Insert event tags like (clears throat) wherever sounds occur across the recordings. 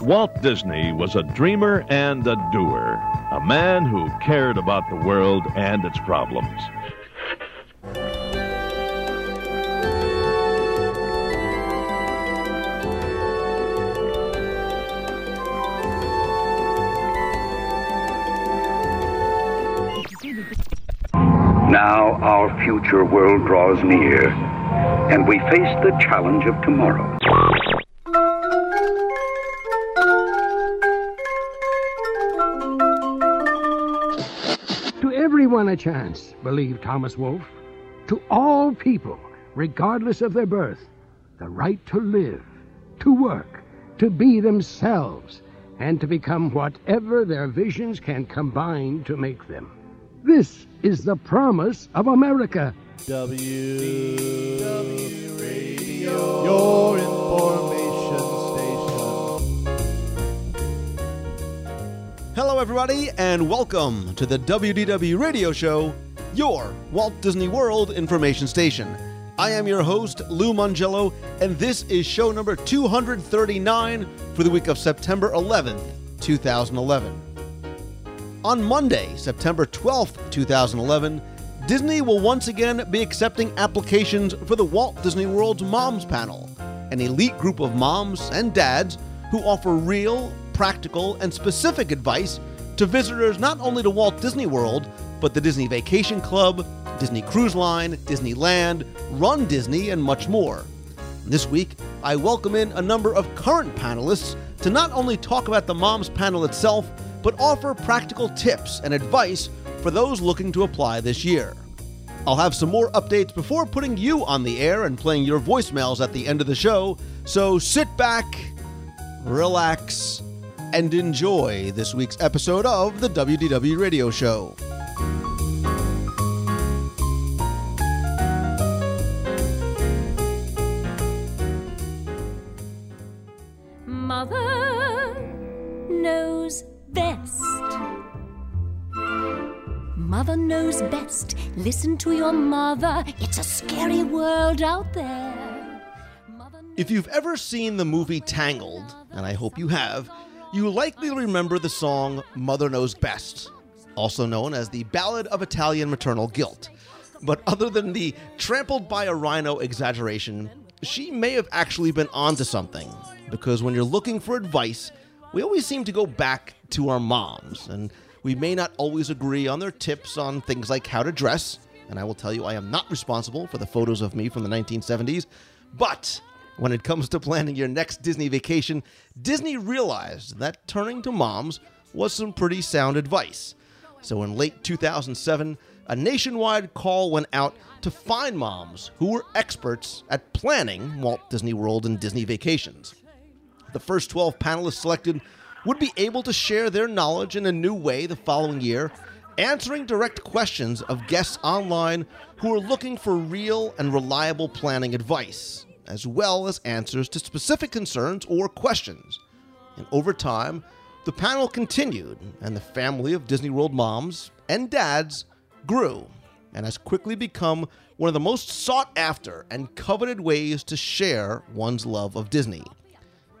Walt Disney was a dreamer and a doer, a man who cared about the world and its problems. Now our future world draws near, and we face the challenge of tomorrow. Chance, believed Thomas Wolfe. To all people, regardless of their birth, the right to live, to work, to be themselves, and to become whatever their visions can combine to make them. This is the promise of America. W W Radio, your Hello, everybody, and welcome to the WDW Radio Show, your Walt Disney World information station. I am your host, Lou Mongello, and this is show number 239 for the week of September 11th, 2011. On Monday, September 12th, 2011, Disney will once again be accepting applications for the Walt Disney World's Moms Panel, an elite group of moms and dads who offer real, practical, and specific advice to visitors not only to Walt Disney World, but the Disney Vacation Club, Disney Cruise Line, Disneyland, Run Disney, and much more. This week, I welcome in a number of current panelists to not only talk about the Moms panel itself, but offer practical tips and advice for those looking to apply this year. I'll have some more updates before putting you on the air and playing your voicemails at the end of the show, so sit back, relax, and enjoy this week's episode of the WDW Radio Show. Mother knows best. Mother knows best. Listen to your mother. It's a scary world out there. If you've ever seen the movie Tangled, and I hope you have, you likely remember the song Mother Knows Best, also known as the Ballad of Italian Maternal Guilt. But other than the trampled by a rhino exaggeration, she may have actually been onto something. Because when you're looking for advice, we always seem to go back to our moms, and we may not always agree on their tips on things like how to dress. And I will tell you, I am not responsible for the photos of me from the 1970s. But when it comes to planning your next Disney vacation, Disney realized that turning to moms was some pretty sound advice. So in late 2007, a nationwide call went out to find moms who were experts at planning Walt Disney World and Disney vacations. The first 12 panelists selected would be able to share their knowledge in a new way the following year, answering direct questions of guests online who are looking for real and reliable planning advice, as well as answers to specific concerns or questions. And over time, the panel continued, and the family of Disney World moms and dads grew and has quickly become one of the most sought after and coveted ways to share one's love of Disney.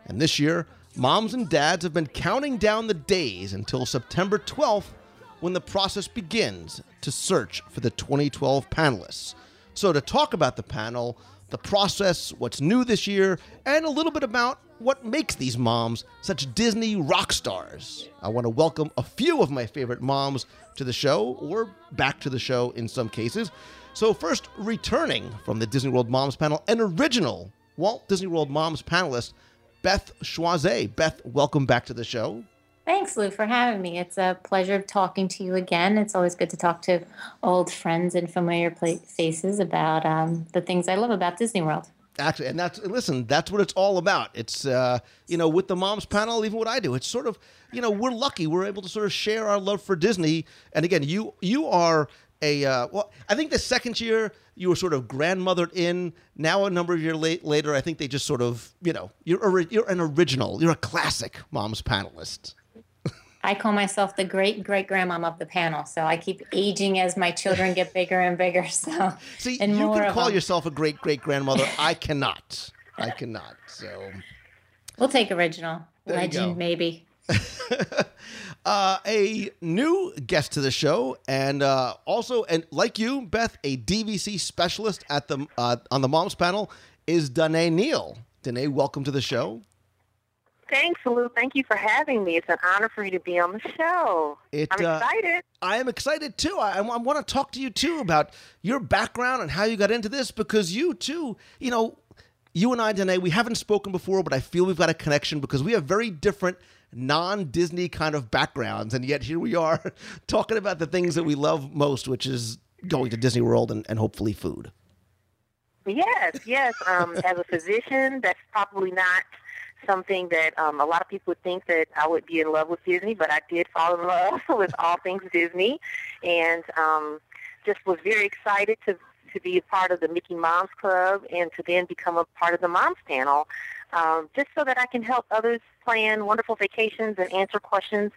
And this year, moms and dads have been counting down the days until September 12th when the process begins to search for the 2012 panelists. So, to talk about the panel, the process, what's new this year, and a little bit about what makes these moms such Disney rock stars, I want to welcome a few of my favorite moms to the show, or back to the show in some cases. So, first, returning from the Disney World Moms panel, an original Walt Disney World Moms panelist, Beth Schwaze. Beth, welcome back to the show. Thanks, Lou, for having me. It's a pleasure talking to you again. It's always good to talk to old friends and familiar faces about um, the things I love about Disney World. Actually, and that's listen, that's what it's all about. It's uh, you know, with the moms panel, even what I do, it's sort of you know, we're lucky we're able to sort of share our love for Disney. And again, you you are a uh, well, I think the second year you were sort of grandmothered in. Now a number of years late, later, I think they just sort of you know, you're you're an original, you're a classic moms panelist. I call myself the great great grandmom of the panel, so I keep aging as my children get bigger and bigger. (laughs) So, See, and you can call yourself a great great grandmother. I cannot. I cannot. So, We'll take original. There Legend, maybe. (laughs) uh, a new guest to the show, and uh, also, and like you, Beth, a DVC specialist at the uh, on the Moms panel is Danae Neal. Danae, welcome to the show. Thanks, Lou. Thank you for having me. It's an honor for you to be on the show. It, I'm uh, excited. I am excited too. I, I want to talk to you too about your background and how you got into this because you too, you know, you and I, Danae, we haven't spoken before, but I feel we've got a connection because we have very different non Disney kind of backgrounds. And yet here we are (laughs) talking about the things that we love most, which is going to Disney World and, and hopefully food. Yes, yes. Um, as a physician, that's probably not something that um, a lot of people would think that I would be in love with Disney, but I did fall in love (laughs) with all things Disney, and um, just was very excited to to be a part of the Mickey Moms Club and to then become a part of the Moms Panel, um, just so that I can help others plan wonderful vacations and answer questions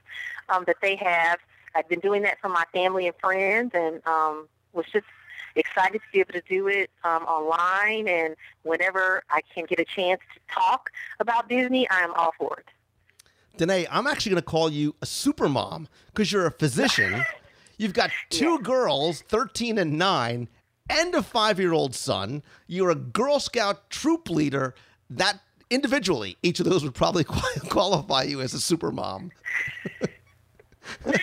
um, that they have. I've been doing that for my family and friends, and um, was just excited to be able to do it um, online and whenever I can get a chance to talk about Disney, I'm all for it. Danae, I'm actually going to call you a super mom because you're a physician. (laughs) You've got two girls, 13 and 9, and a five year old son. You're a Girl Scout troop leader. That individually, each of those would probably (laughs) qualify you as a super mom. (laughs)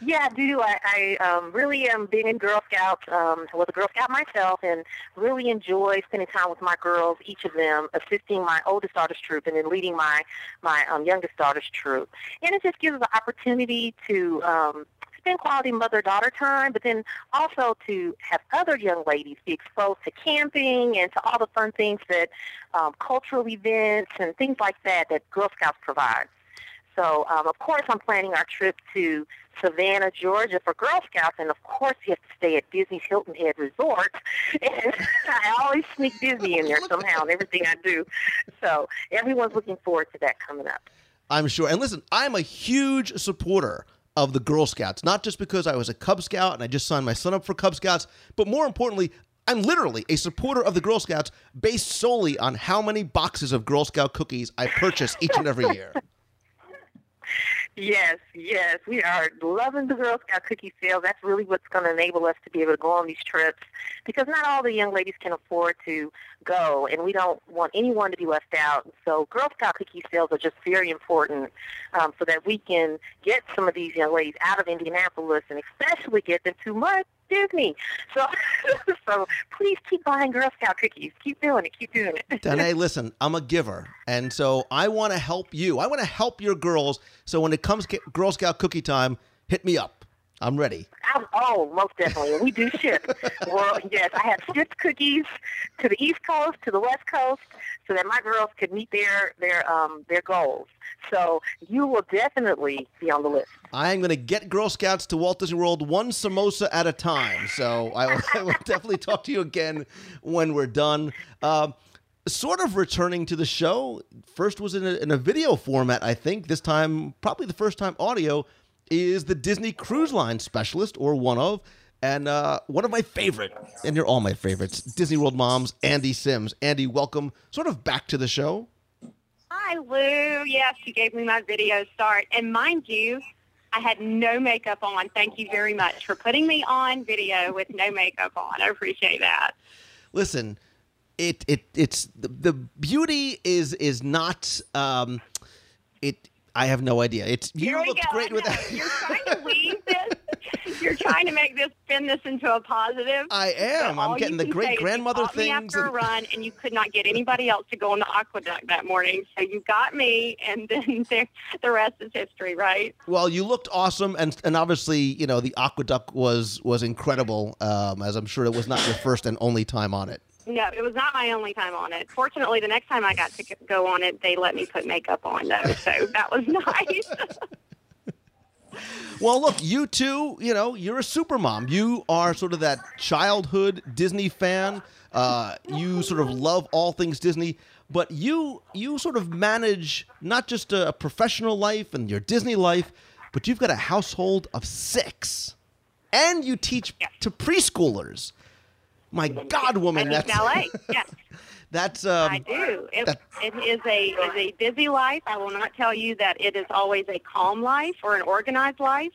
Yeah, I do. I, I um, really am being in Girl Scouts. Um, I was a Girl Scout myself and really enjoy spending time with my girls, each of them, assisting my oldest daughter's troop and then leading my, my um, youngest daughter's troop. And it just gives us the opportunity to um, spend quality mother-daughter time, but then also to have other young ladies be exposed to camping and to all the fun things that um, cultural events and things like that that Girl Scouts provides. So, um, of course, I'm planning our trip to Savannah, Georgia for Girl Scouts, and of course, you have to stay at Disney's Hilton Head Resort. (laughs) And I always sneak Disney in there somehow in everything I do. So, everyone's looking forward to that coming up. I'm sure. And listen, I'm a huge supporter of the Girl Scouts, not just because I was a Cub Scout and I just signed my son up for Cub Scouts, but more importantly, I'm literally a supporter of the Girl Scouts based solely on how many boxes of Girl Scout cookies I purchase each and every year. (laughs) Yes, yes. We are loving the Girl Scout cookie sale. That's really what's going to enable us to be able to go on these trips because not all the young ladies can afford to go, and we don't want anyone to be left out. So Girl Scout cookie sales are just very important um, so that we can get some of these young ladies out of Indianapolis and especially get them to Mud Disney. So, (laughs) so please keep buying Girl Scout cookies. Keep doing it. Keep doing it. Danae, (laughs) listen, I'm a giver. And so I want to help you. I want to help your girls. So when it comes to Girl Scout cookie time, hit me up. I'm ready. I'm, oh, most definitely. We do ship. (laughs) well, yes, I have shipped cookies to the East Coast, to the West Coast, so that my girls could meet their their um their goals. So you will definitely be on the list. I am going to get Girl Scouts to Walt Disney World one Samoa at a time. So I will, (laughs) I will definitely talk to you again when we're done. Uh, sort of returning to the show. First was in a, in a video format, I think. This time, probably the first time audio is the Disney Cruise Line specialist, or one of, and uh, one of my favorite, and you're all my favorites, Disney World moms, Andy Sims. Andy, welcome, sort of back to the show. Hi, Lou. Yes, you gave me my video start. And mind you, I had no makeup on. Thank you very much for putting me on video with no makeup on. I appreciate that. Listen, it it it's the, the beauty is is not um it I have no idea. It's you looked go. great with that. You're trying to (laughs) weave this. You're trying to make this spin this into a positive. (laughs) I am. I'm getting the great say is you grandmother caught me things after a run, and you could not get anybody else to go on the AquaDuck that morning. So you got me, and (laughs) then the, the rest is history, right? Well, you looked awesome, and and obviously, you know, the AquaDuck was was incredible. Um, as I'm sure it was not your first and only time on it. No, it was not my only time on it. Fortunately, the next time I got to go on it, they let me put makeup on though, so that was (laughs) nice. Well, look, you too, you know, you're a super mom. You are sort of that childhood Disney fan. Uh, you sort of love all things Disney, but you you sort of manage not just a, professional life and your Disney life, but you've got a household of six, and you teach to preschoolers. My God, woman, that's ballet. (laughs) Yes. That's um, I do. It, that- it is a is a busy life. I will not tell you that it is always a calm life or an organized life,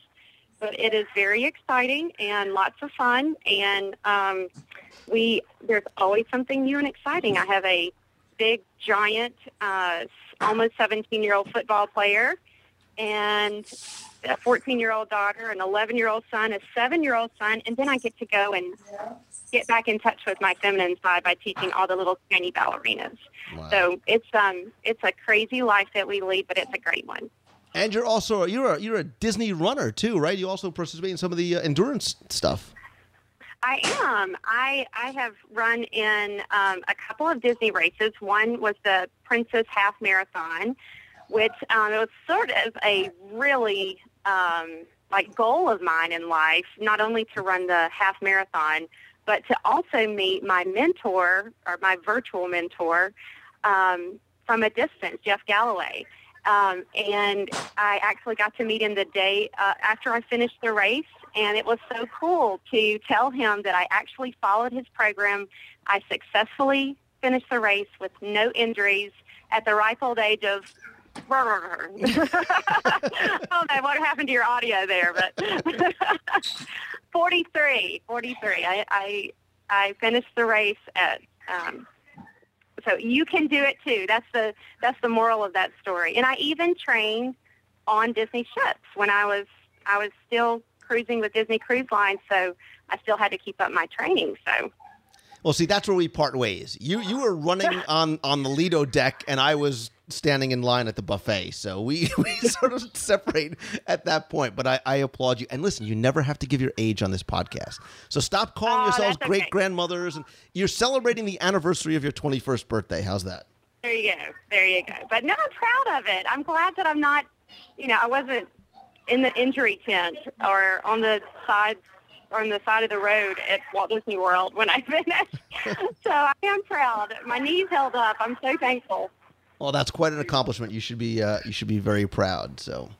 but it is very exciting and lots of fun. And um, we there's always something new and exciting. I have a big, giant, uh, almost 17 year old football player, and a 14 year old daughter, an 11 year old son, a seven year old son, and then I get to go and get back in touch with my feminine side by teaching all the little tiny ballerinas. Wow. So it's um it's a crazy life that we lead, but it's a great one. and you're also you're a you're a Disney runner too, right? You also participate in some of the uh, endurance stuff. I am. I I have run in um, a couple of Disney races. One was the Princess Half Marathon, which um, it was sort of a really um, like goal of mine in life. Not only to run the half marathon, but to also meet my mentor or my virtual mentor um, from a distance, Jeff Galloway. Um, and I actually got to meet him the day uh, after I finished the race, and it was so cool to tell him that I actually followed his program. I successfully finished the race with no injuries at the ripe old age of. I don't (laughs) what happened to your audio there, but (laughs) 43, 43. I, I, I finished the race at um, so you can do it too. That's the that's the moral of that story. And I even trained on Disney ships when I was I was still cruising with Disney Cruise Line, so I still had to keep up my training. So Well, see, that's where we part ways. You you were running (laughs) on on the Lido deck, and I was standing in line at the buffet. So we, (laughs) we (laughs) sort of separate at that point. But I, I applaud you. And listen, you never have to give your age on this podcast. So stop calling Oh, yourselves great okay. grandmothers, and you're celebrating the anniversary of your 21st birthday. How's that? there you go, there you go. But no, I'm proud of it. I'm glad that I'm not, you know, I wasn't in the injury tent or on the side on the side of the road at Walt Disney World when I (laughs) finished. so I am proud. My knees held up. I'm so thankful. Well, that's quite an accomplishment. You should be uh, you should be very proud. So,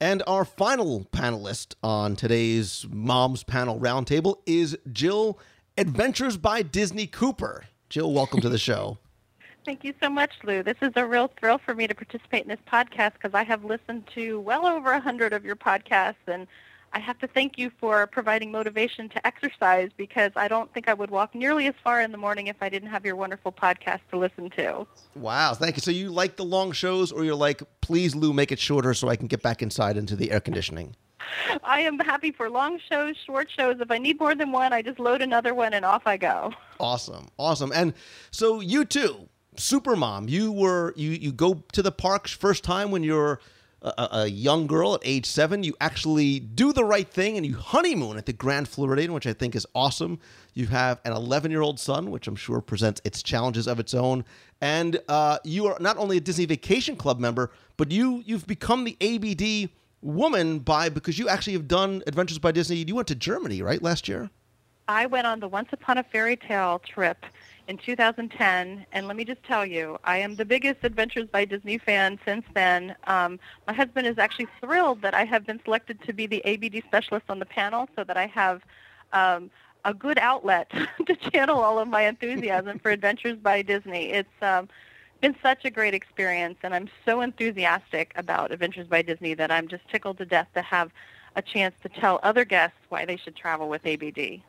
and our final panelist on today's Moms Panel Roundtable is Jill Adventures by Disney Cooper. Jill, welcome to the show. (laughs) Thank you so much, Lou. This is a real thrill for me to participate in this podcast because I have listened to well over a hundred of your podcasts, and I have to thank you for providing motivation to exercise because I don't think I would walk nearly as far in the morning if I didn't have your wonderful podcast to listen to. Wow, thank you. So you like the long shows, or you're like, please, Lou, make it shorter so I can get back inside into the air conditioning. (laughs) I am happy for long shows, short shows. If I need more than one, I just load another one and off I go. Awesome, awesome. And so you too, super mom. You were you you go to the parks first time when you're a, a- young girl at age seven. You actually do the right thing and you honeymoon at the Grand Floridian, which I think is awesome. You have an 11 year old son, which I'm sure presents its challenges of its own. And uh, you are not only a Disney Vacation Club member, but you you've become the ABD woman by because you actually have done Adventures by Disney. You went to Germany, right, last year? I went on the Once Upon a Fairy Tale trip in 2010, and let me just tell you, I am the biggest Adventures by Disney fan since then. Um, my husband is actually thrilled that I have been selected to be the ABD specialist on the panel, so that I have um, a good outlet (laughs) to channel all of my enthusiasm for Adventures by Disney. It's um, been such a great experience, and I'm so enthusiastic about Adventures by Disney that I'm just tickled to death to have a chance to tell other guests why they should travel with ABD.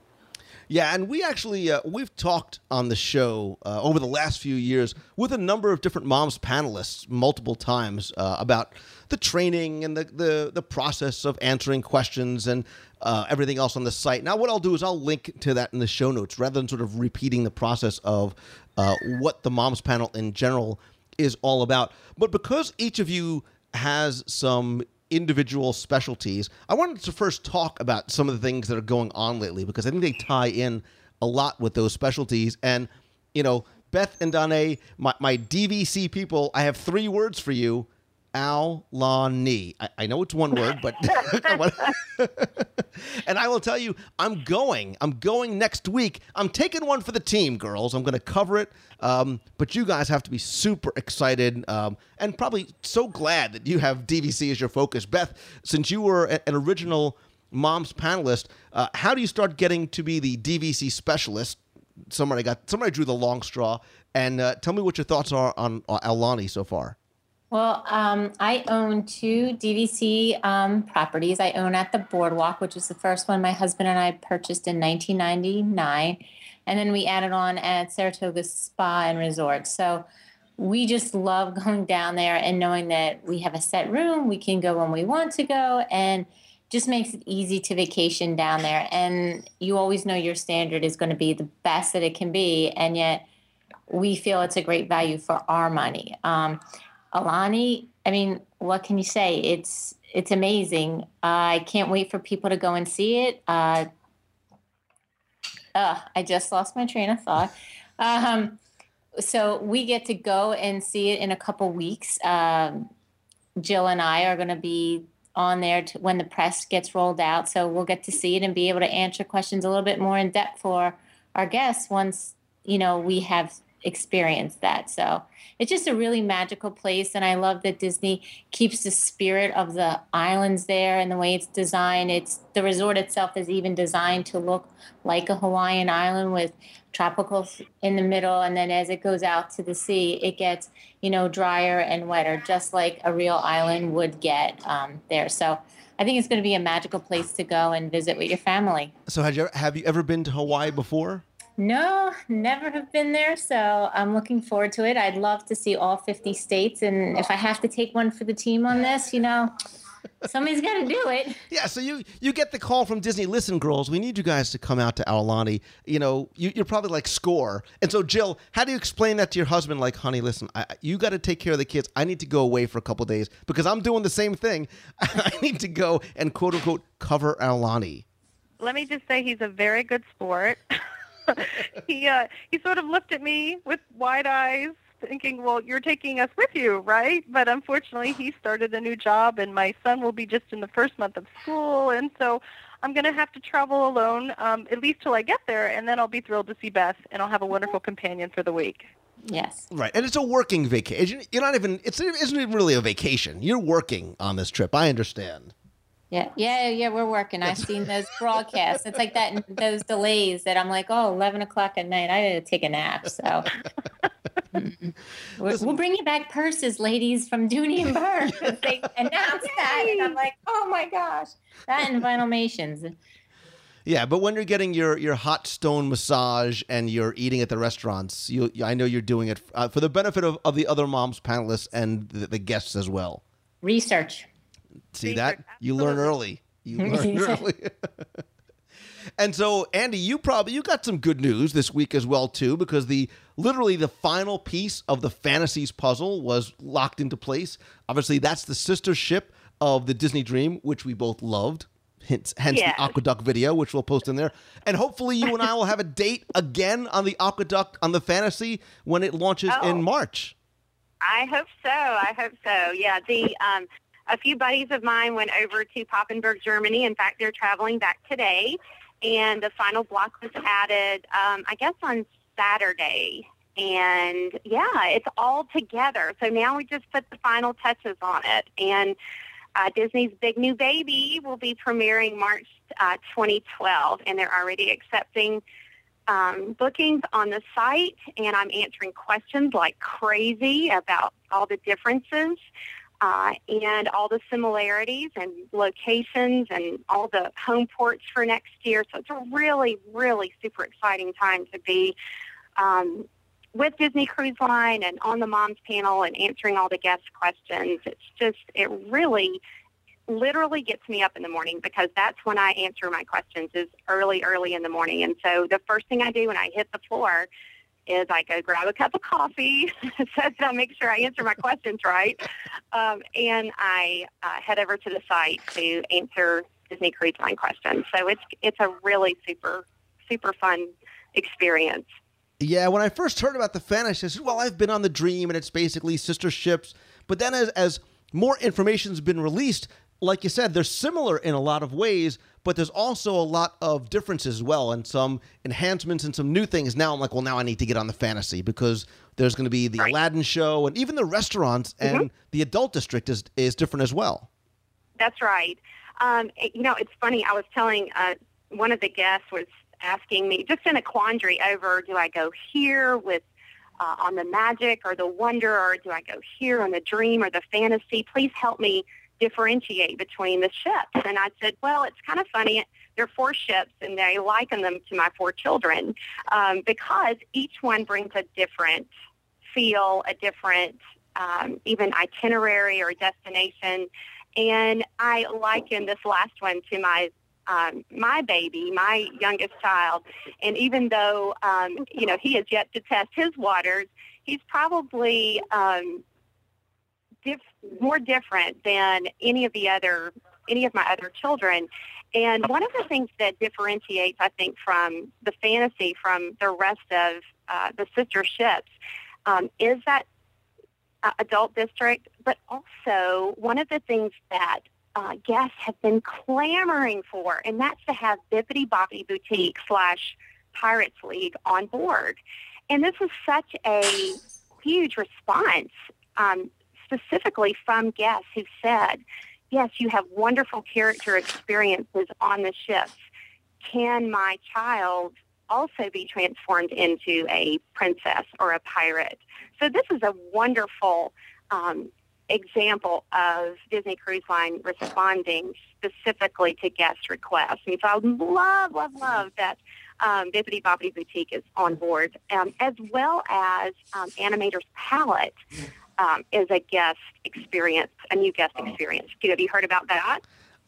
Yeah, and we actually uh, we've talked on the show uh, over the last few years with a number of different moms panelists multiple times uh, about the training and the, the the process of answering questions and uh, everything else on the site. Now, what I'll do is I'll link to that in the show notes rather than sort of repeating the process of uh, what the moms panel in general is all about. But because each of you has some individual specialties, I wanted to first talk about some of the things that are going on lately because I think they tie in a lot with those specialties. And, you know, Beth and Danae, my, my DVC people, I have three words for you. Al La Ni. I, I know it's one word, but (laughs) (laughs) and I will tell you, I'm going. I'm going next week. I'm taking one for the team, girls. I'm going to cover it. Um, but you guys have to be super excited um, and probably so glad that you have DVC as your focus. Beth, since you were an original mom's panelist, uh, how do you start getting to be the DVC specialist? somebody got somebody drew the long straw. And uh, tell me what your thoughts are on uh, Aulani so far. Well, um, I own two DVC um, properties. I own at the Boardwalk, which was the first one my husband and I purchased in 1999. And then we added on at Saratoga Spa and Resort. So we just love (laughs) going down there and knowing that we have a set room, we can go when we want to go, and just makes it easy to vacation down there. And you always know your standard is going to be the best that it can be. And yet, we feel it's a great value for our money. Um, Aulani, I mean, what can you say? It's it's amazing. Uh, I can't wait for people to go and see it. Uh, uh, I just lost my train of thought. Um, so we get to go and see it in a couple weeks. Um, Jill and I are going to be on there to, when the press gets rolled out, so we'll get to see it and be able to answer questions a little bit more in depth for our guests once you know we have experienced that. So it's just a really magical place, and I love that Disney keeps the spirit of the islands there and the way it's designed. It's the resort itself is even designed to look like a Hawaiian island with tropicals in the middle, and then as it goes out to the sea, it gets you know drier and wetter, just like a real island would get um, there. So. I think it's going to be a magical place to go and visit with your family. So, have you have you ever been to Hawaii before? No, never have been there. So I'm looking forward to it. I'd love to see all 50 states. And if I have to take one for the team on this, you know, somebody's got to do it. Yeah. So you you get the call from Disney. Listen, girls, we need you guys to come out to Aulani. You know, you, are probably like score. And so, Jill, how do you explain that to your husband? Like, honey, listen, I, you got to take care of the kids. I need to go away for a couple days because I'm doing the same thing. (laughs) I need to go and quote unquote cover Aulani. Let me just say he's a very good sport. (laughs) (laughs) he uh, he sort of looked at me with wide eyes, thinking, "Well, you're taking us with you, right?" But unfortunately, he started a new job, and my son will be just in the first month of school, and so I'm going to have to travel alone um, at least till I get there, and then I'll be thrilled to see Beth, and I'll have a wonderful companion for the week. Yes. Right, and it's a working vacation. You're not even. It's it isn't even really a vacation. You're working on this trip. I understand. Yeah, yeah, yeah. We're working. I've seen those broadcasts. It's like that, those delays that I'm like, oh, 11 o'clock at night. I got to take a nap. So (laughs) we'll bring you back purses, ladies, from Dooney and Bourke. (laughs) They announced that, and I'm like, oh my gosh, that and Vinylmations. Yeah, but when you're getting your, your hot stone massage and you're eating at the restaurants, you I know you're doing it uh, for the benefit of, of the other moms panelists and the, the guests as well. Research. See that? You learn early. You (laughs) learn early. (laughs) and so, Andy, you probably you got some good news this week as well too, because the literally the final piece of the Fantasy's puzzle was locked into place. Obviously, that's the sister ship of the Disney Dream, which we both loved. Hence, hence yes. the AquaDuck video, which we'll post in there. And hopefully, you and I will have a date again on the AquaDuck on the fantasy when it launches oh. in March. I hope so. I hope so. Yeah, the um, a few buddies of mine went over to Papenburg, Germany. In fact, they're traveling back today, and the final block was added, um, I guess, on Saturday. And yeah, it's all together. So now we just put the final touches on it. And uh, Disney's Big New Baby will be premiering March uh, 2012, and they're already accepting um, bookings on the site. And I'm answering questions like crazy about all the differences uh, and all the similarities and locations and all the home ports for next year. So it's a really, really super exciting time to be um, with Disney Cruise Line and on the Moms panel and answering all the guest questions. It's just, it really literally gets me up in the morning because that's when I answer my questions is early, early in the morning. And so the first thing I do when I hit the floor is I go grab a cup of coffee (laughs) so that I make sure I answer my questions right, um, and I uh, head over to the site to answer Disney Cruise Line questions. So it's it's a really super super fun experience. Yeah, when I first heard about the Fantasy, I said, "Well, I've been on the Dream, and it's basically sister ships." But then, as as more information's been released, like you said, they're similar in a lot of ways, but there's also a lot of differences as well and some enhancements and some new things. Now I'm like, well, now I need to get on the fantasy because there's going to be the right. Aladdin show and even the restaurants mm-hmm. and the adult district is, is different as well. That's right. Um, you know, it's funny. I was telling uh, one of the guests was asking me, just in a quandary over, do I go here with uh, on the magic or the wonder, or do I go here on the dream or the fantasy? Please help me differentiate between the ships. And I said, well, it's kind of funny. There are four ships, and they liken them to my four children um, because each one brings a different feel, a different um, even itinerary or destination. And I liken this last one to my um, my baby, my youngest child, and even though um, you know he has yet to test his waters, he's probably um, diff- more different than any of the other any of my other children. And one of the things that differentiates, I think, from the fantasy from the rest of uh, the sister ships um, is that uh, adult district, but also one of the things that uh, guests have been clamoring for, and that's to have Bibbidi Bobbidi Boutique slash Pirates League on board. And this was such a huge response, um, specifically from guests who said, yes, you have wonderful character experiences on the ships. Can my child also be transformed into a princess or a pirate? So this is a wonderful um, example of Disney Cruise Line responding specifically to guest requests. And so I love, love, love that um, Bibbidi Bobbidi Boutique is on board, um, as well as um, Animator's Palate um, is a guest experience, a new guest experience. Have you heard about that?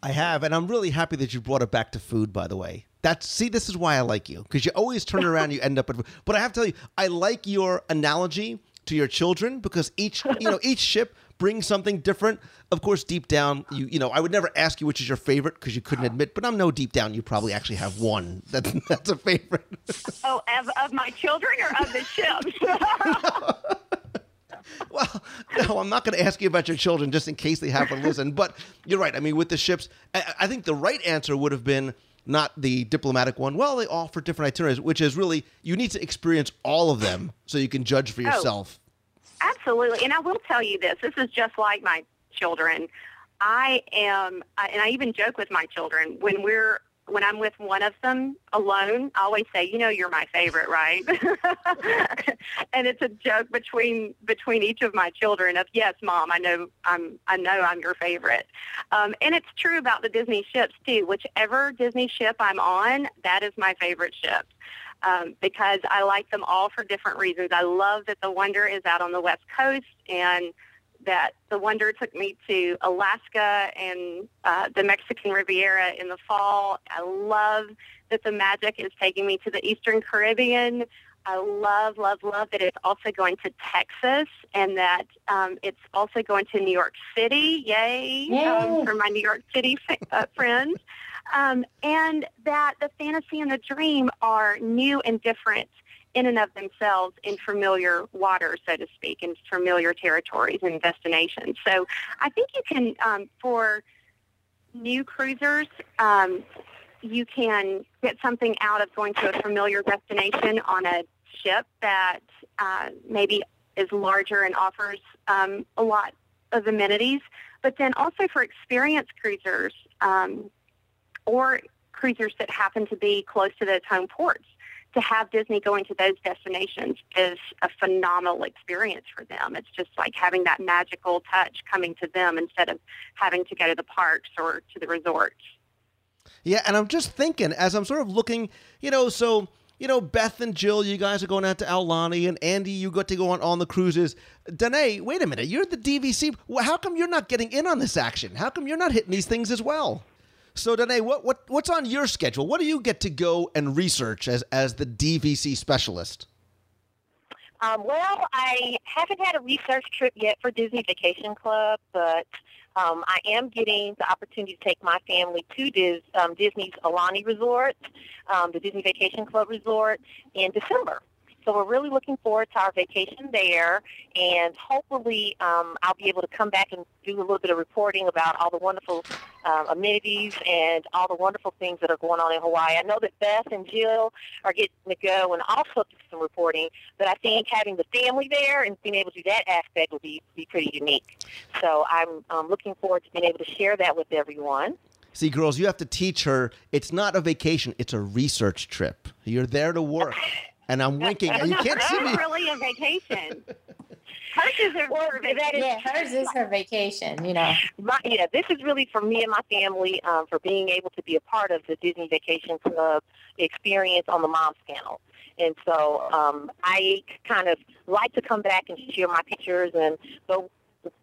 I have, and I'm really happy that you brought it back to food. By the way, that's see, this is why I like you because you always turn around, and you end up at. But I have to tell you, I like your analogy to your children because each you know each ship brings something different. Of course, deep down, you you know, I would never ask you which is your favorite because you couldn't admit. But I'm no deep down, you probably actually have one that (laughs) that's a favorite. oh, of, of my children or of the (laughs) ships? (laughs) (laughs) well, no, I'm not going to ask you about your children just in case they happen to listen. But you're right. I mean, with the ships, I, I think the right answer would have been not the diplomatic one. Well, they offer different itineraries, which is really you need to experience all of them so you can judge for oh, yourself. Oh, absolutely, and I will tell you this: this is just like my children. I am, and I even joke with my children when we're when I'm with one of them alone, I always say, "You know, you're my favorite, right?" (laughs) and it's a joke between between each of my children of, "Yes, mom, I know I'm I know I'm your favorite." Um, and it's true about the Disney ships too. Whichever Disney ship I'm on, that is my favorite ship. Um, because I like them all for different reasons. I love that the Wonder is out on the West Coast and that the Wonder took me to Alaska and uh, the Mexican Riviera in the fall. I love that the Magic is taking me to the Eastern Caribbean. I love, love, love that it's also going to Texas and that um, it's also going to New York City. Yay, Yay. Um, for my New York City uh, friends. Um, and that the fantasy and the dream are new and different in and of themselves in familiar waters, so to speak, in familiar territories and destinations. So I think you can, um, for new cruisers, um, you can get something out of going to a familiar destination on a ship that uh, maybe is larger and offers um, a lot of amenities. But then also for experienced cruisers um, or cruisers that happen to be close to those home ports, to have Disney going to those destinations is a phenomenal experience for them. It's just like having that magical touch coming to them instead of having to go to the parks or to the resorts. Yeah, and I'm just thinking as I'm sort of looking, you know, so you know, Beth and Jill, you guys are going out to Aulani, and Andy, you got to go on on the cruises. Danae, wait a minute, you're the DVC. How come you're not getting in on this action? How come you're not hitting these things as well? So, Danae, what, what what's on your schedule? What do you get to go and research as as the DVC specialist? Um, well, I haven't had a research trip yet for Disney Vacation Club, but um, I am getting the opportunity to take my family to um, Disney's Aulani Resort, um, the Disney Vacation Club Resort, in December. So we're really looking forward to our vacation there, and hopefully um, I'll be able to come back and do a little bit of reporting about all the wonderful um, amenities and all the wonderful things that are going on in Hawaii. I know that Beth and Jill are getting to go and also do some reporting, but I think having the family there and being able to do that aspect will be, be pretty unique. So I'm um, looking forward to being able to share that with everyone. See, girls, you have to teach her. It's not a vacation; it's a research trip. You're there to work, (laughs) and I'm winking, and you can't see hers me. really a vacation. Hers is her Well, vacation. Yeah, hers is her vacation, you know. my, yeah, this is really for me and my family um, for being able to be a part of the Disney Vacation Club experience on the Moms Channel. And so um, I kind of like to come back and share my pictures. And so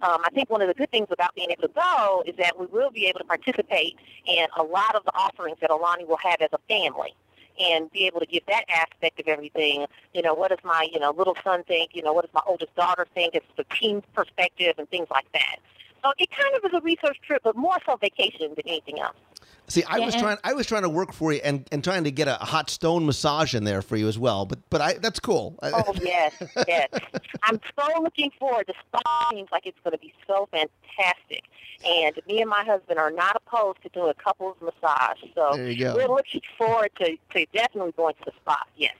um, I think one of the good things about being able to go is that we will be able to participate in a lot of the offerings that Aulani will have as a family and be able to give that aspect of everything. You know, what does my, you know, little son think? You know, what does my oldest daughter think? It's the team's perspective and things like that. So it kind of is a research trip, but more so vacation than anything else. See, I Yeah, was trying. I was trying to work for you and, and trying to get a hot stone massage in there for you as well. But but I that's cool. I- (laughs) Oh yes, yes. I'm so looking forward. The spa seems like it's going to be so fantastic, and me and my husband are not opposed to doing a couples massage. So There you go. we're looking forward to, to definitely going to the spa. Yes.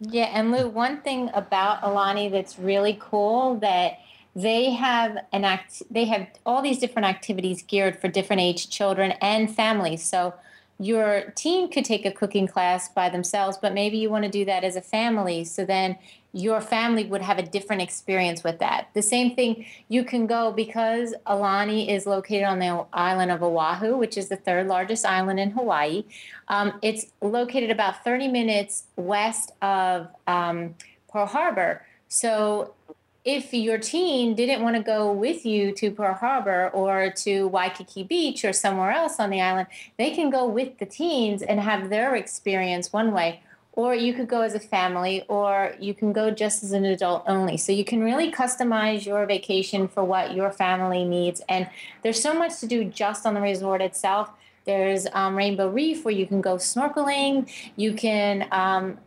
Yeah, and Lou, one thing about Aulani that's really cool that they have an act they have all these different activities geared for different age children and families. So your teen could take a cooking class by themselves, but maybe you want to do that as a family. So then your family would have a different experience with that. The same thing you can go because Aulani is located on the island of Oahu, which is the third largest island in Hawaii. Um, it's located about 30 minutes west of um, Pearl Harbor. So if your teen didn't want to go with you to Pearl Harbor or to Waikiki Beach or somewhere else on the island, they can go with the teens and have their experience one way. Or you could go as a family, or you can go just as an adult only. So you can really customize your vacation for what your family needs. And there's so much to do just on the resort itself. There's um, Rainbow Reef where you can go snorkeling. You can um,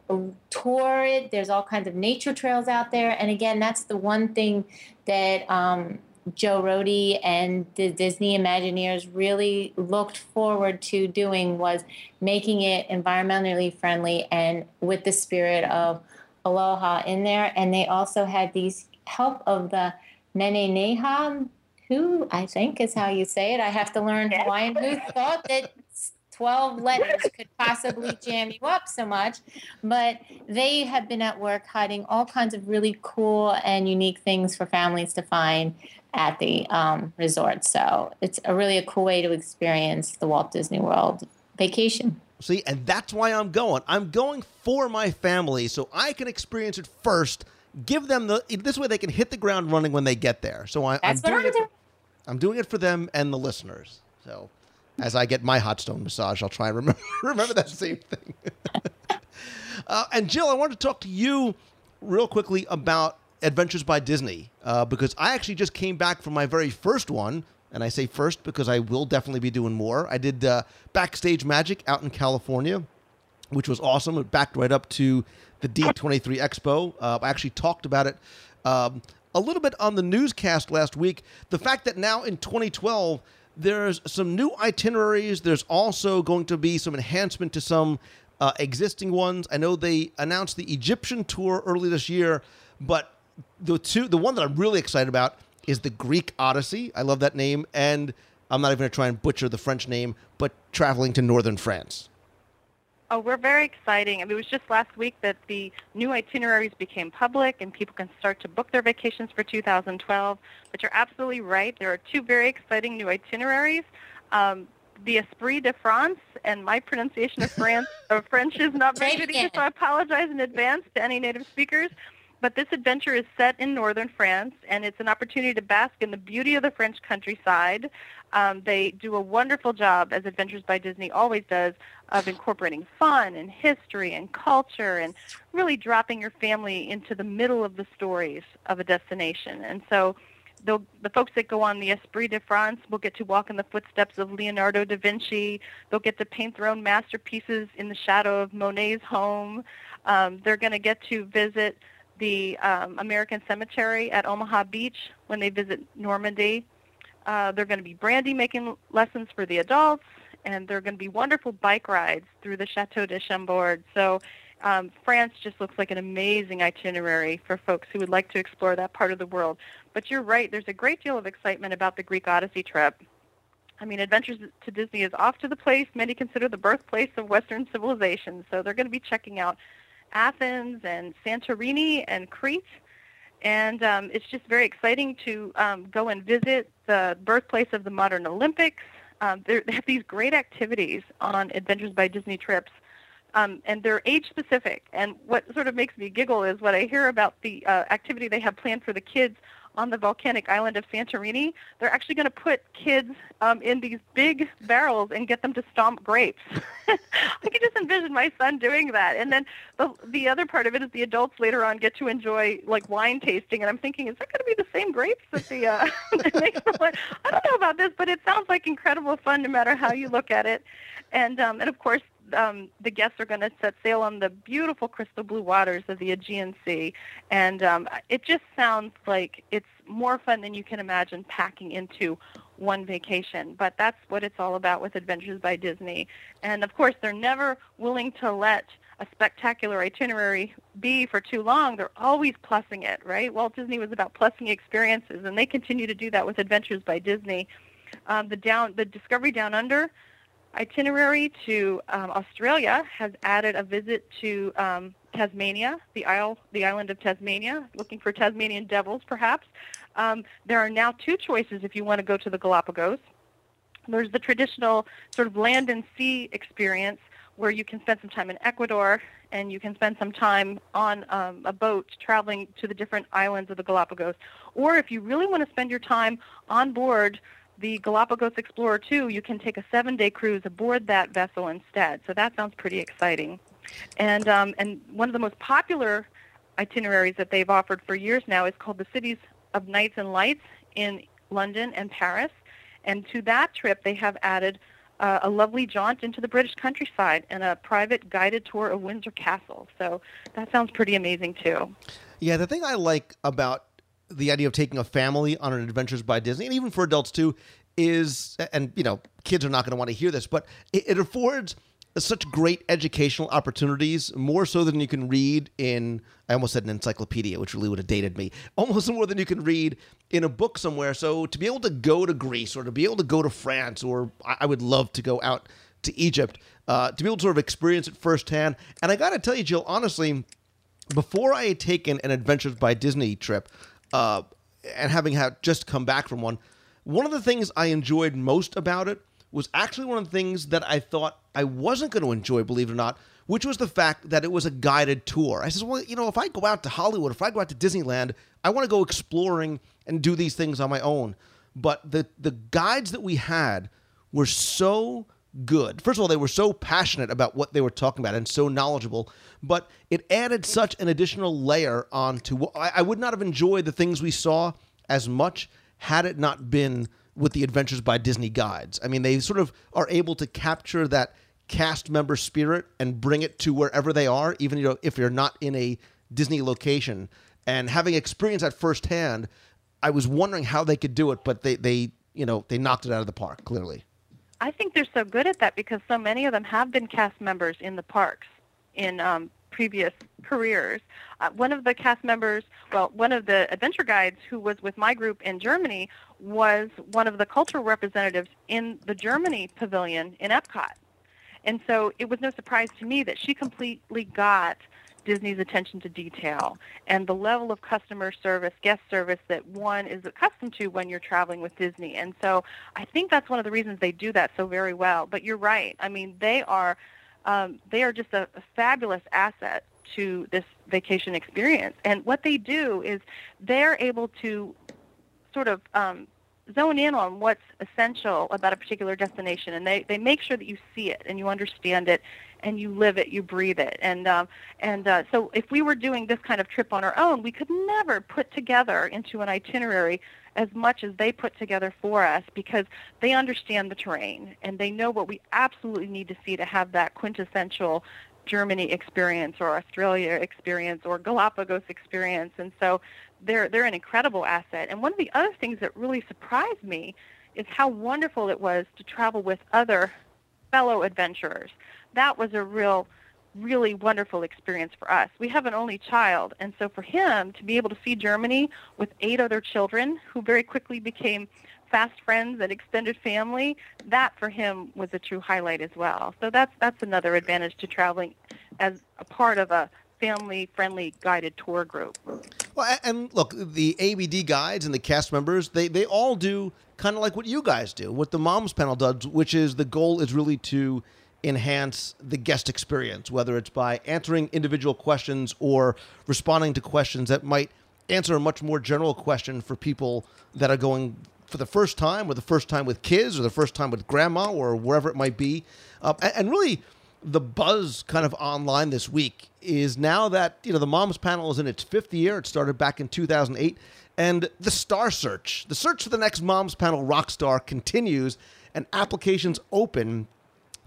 tour it. There's all kinds of nature trails out there. And again, that's the one thing that um, Joe Rohde and the Disney Imagineers really looked forward to doing was making it environmentally friendly and with the spirit of aloha in there. And they also had these help of the Menehune, who I think is how you say it. I have to learn Hawaiian. Who thought that 12 letters could possibly jam you up so much? But they have been at work hiding all kinds of really cool and unique things for families to find at the um, resort. So it's a really a cool way to experience the Walt Disney World vacation. See, and that's why I'm going. I'm going for my family so I can experience it first. Give them the this way they can hit the ground running when they get there. So I, I'm doing I'm it. doing. I'm doing it for them and the listeners. So as I get my hot stone massage, I'll try and remember (laughs) remember that same thing. (laughs) uh, and Jill, I wanted to talk to you real quickly about Adventures by Disney uh, because I actually just came back from my very first one. And I say first because I will definitely be doing more. I did uh, Backstage Magic out in California, which was awesome. It backed right up to the D23 Expo. Uh, I actually talked about it um, a little bit on the newscast last week. The fact that now in 2012, there's some new itineraries. There's also going to be some enhancement to some uh, existing ones. I know they announced the Egyptian tour early this year, but the two, the one that I'm really excited about is the Greek Odyssey. I love that name, and I'm not even going to try and butcher the French name, but traveling to northern France. Oh, we're very exciting. I mean, it was just last week that the new itineraries became public and people can start to book their vacations for 2012. But you're absolutely right. There are two very exciting new itineraries. Um, the Esprit de France, and my pronunciation of, (laughs) France, of French is not very good either, so I apologize in advance to any native speakers. But this adventure is set in northern France, and it's an opportunity to bask in the beauty of the French countryside. Um, they do a wonderful job, as Adventures by Disney always does, of incorporating fun and history and culture and really dropping your family into the middle of the stories of a destination. And so the, folks that go on the Esprit de France will get to walk in the footsteps of Leonardo da Vinci. They'll get to paint their own masterpieces in the shadow of Monet's home. Um, they're going to get to visit the um, American Cemetery at Omaha Beach when they visit Normandy. Uh, they're going to be brandy making lessons for the adults, and there are going to be wonderful bike rides through the Chateau de Chambord. So um, France just looks like an amazing itinerary for folks who would like to explore that part of the world. But you're right, there's a great deal of excitement about the Greek Odyssey trip. I mean, Adventures to Disney is off to the place many consider the birthplace of Western civilization. So they're going to be checking out Athens and Santorini and Crete. And um, it's just very exciting to um, go and visit the birthplace of the modern Olympics. Um, (laughs) they have these great activities on Adventures by Disney trips um, and they're age specific. And what sort of makes me giggle is what I hear about the uh, activity they have planned for the kids on the volcanic island of Santorini. They're actually going to put kids um, in these big barrels and get them to stomp grapes. (laughs) I can just envision my son doing that. And then the the other part of it is the adults later on get to enjoy like wine tasting. And I'm thinking, is that going to be the same grapes that the uh, (laughs) I don't know about this, but it sounds like incredible fun no matter how you look at it. And um, and of course um, the guests are going to set sail on the beautiful crystal blue waters of the Aegean Sea, and um, it just sounds like it's more fun than you can imagine packing into one vacation. But that's what it's all about with Adventures by Disney. And of course, they're never willing to let a spectacular itinerary be for too long. They're always plussing it, right? Walt Disney was about plussing experiences, and they continue to do that with Adventures by Disney. Um, the down, the Discovery Down Under itinerary to um, Australia has added a visit to um, Tasmania, the isle, the island of Tasmania, looking for Tasmanian devils, perhaps. Um, there are now two choices if you want to go to the Galapagos. There's the traditional sort of land and sea experience where you can spend some time in Ecuador and you can spend some time on um, a boat traveling to the different islands of the Galapagos. Or if you really want to spend your time on board the Galapagos Explorer 2, you can take a seven-day cruise aboard that vessel instead. So that sounds pretty exciting. And um, and one of the most popular itineraries that they've offered for years now is called the Cities of Nights and Lights in London and Paris. And to that trip, they have added uh, a lovely jaunt into the British countryside and a private guided tour of Windsor Castle. So that sounds pretty amazing too. Yeah, the thing I like about the idea of taking a family on an adventures by Disney, and even for adults too, is and you know kids are not going to want to hear this, but it, it, affords such great educational opportunities, more so than you can read in. I almost said an encyclopedia, which really would have dated me. (laughs) Almost more than you can read in a book somewhere. So to be able to go to Greece or to be able to go to France, or I would love to go out to Egypt, uh, to be able to sort of experience it firsthand. And I got to tell you, Jill, honestly, before I had taken an Adventures by Disney trip, uh, and having had just come back from one, one of the things I enjoyed most about it was actually one of the things that I thought I wasn't going to enjoy, believe it or not, which was the fact that it was a guided tour. I says, well, you know, if I go out to Hollywood, if I go out to Disneyland, I want to go exploring and do these things on my own. But the the guides that we had were so good. First of all, they were so passionate about what they were talking about and so knowledgeable, but it added such an additional layer onto. I would not have enjoyed the things we saw as much had it not been with the Adventures by Disney guides. I mean, they sort of are able to capture that cast member spirit and bring it to wherever they are, even you know, if you're not in a Disney location. And having experienced that firsthand, I was wondering how they could do it, but they, they you know, they knocked it out of the park, clearly. I think they're so good at that because so many of them have been cast members in the parks in um, previous careers. Uh, one of the cast members, well, one of the adventure guides who was with my group in Germany was one of the cultural representatives in the Germany pavilion in Epcot. And so it was no surprise to me that she completely got Disney's attention to detail and the level of customer service, guest service that one is accustomed to when you're traveling with Disney. And so I think that's one of the reasons they do that so very well. But you're right. I mean, they are um, they are just a, a fabulous asset to this vacation experience. And what they do is they're able to sort of um, zone in on what's essential about a particular destination, and they, they make sure that you see it and you understand it and you live it, you breathe it. And um, and uh, so if we were doing this kind of trip on our own, we could never put together into an itinerary as much as they put together for us because they understand the terrain and they know what we absolutely need to see to have that quintessential Germany experience or Australia experience or Galapagos experience. And so they're they're an incredible asset. And one of the other things that really surprised me is how wonderful it was to travel with other fellow adventurers. That was a real really wonderful experience for us. We have an only child, and so for him to be able to see Germany with eight other children who very quickly became fast friends and extended family, that for him was a true highlight as well. So that's that's another advantage to traveling as a part of a family-friendly guided tour group. Well, and look, the ABD guides and the cast members, they, they all do kind of like what you guys do, what the Moms panel does, which is the goal is really to enhance the guest experience, whether it's by answering individual questions or responding to questions that might answer a much more general question for people that are going for the first time or the first time with kids or the first time with grandma or wherever it might be. Uh, a- and really, the buzz kind of online this week is now that you know the moms panel is in its fifth year. It started back in 2008 and the star search the search for the next moms panel rock star continues and applications open.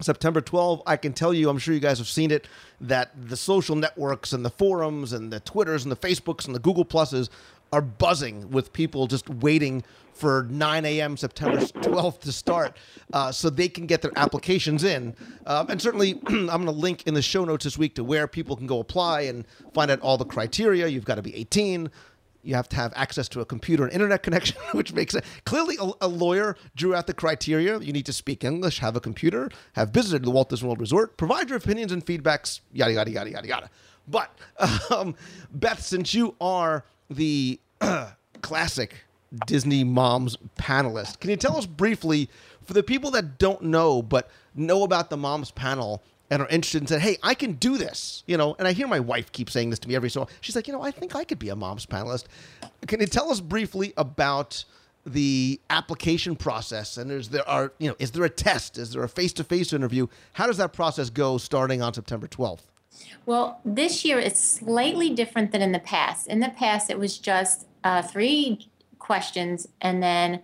September 12, I can tell you, I'm sure you guys have seen it, that the social networks and the forums and the Twitters and the Facebooks and the Google Pluses are buzzing with people just waiting for 9 a.m. September 12th to start uh, so they can get their applications in. Um, and certainly, (clears throat) I'm going to link in the show notes this week to where people can go apply and find out all the criteria. You've got to be 18 you have to have access to a computer and internet connection, (laughs) which makes it clearly a, a, lawyer drew out the criteria. You need to speak English, have a computer, have visited the Walt Disney World Resort, provide your opinions and feedbacks, yada yada yada yada yada. But (laughs) um, Beth, since you are the (clears throat) classic Disney moms panelist, can you tell us briefly for the people that don't know but know about the moms panel? and are interested and said, "Hey, I can do this," you know. And I hear my wife keep saying this to me every so. She's like, "You know, I think I could be a mom's panelist." Can you tell us briefly about the application process? And is there are you know, is there a test? Is there a face-to-face interview? How does that process go starting on September twelfth? Well, this year it's slightly different than in the past. In the past, it was just uh, three questions, and then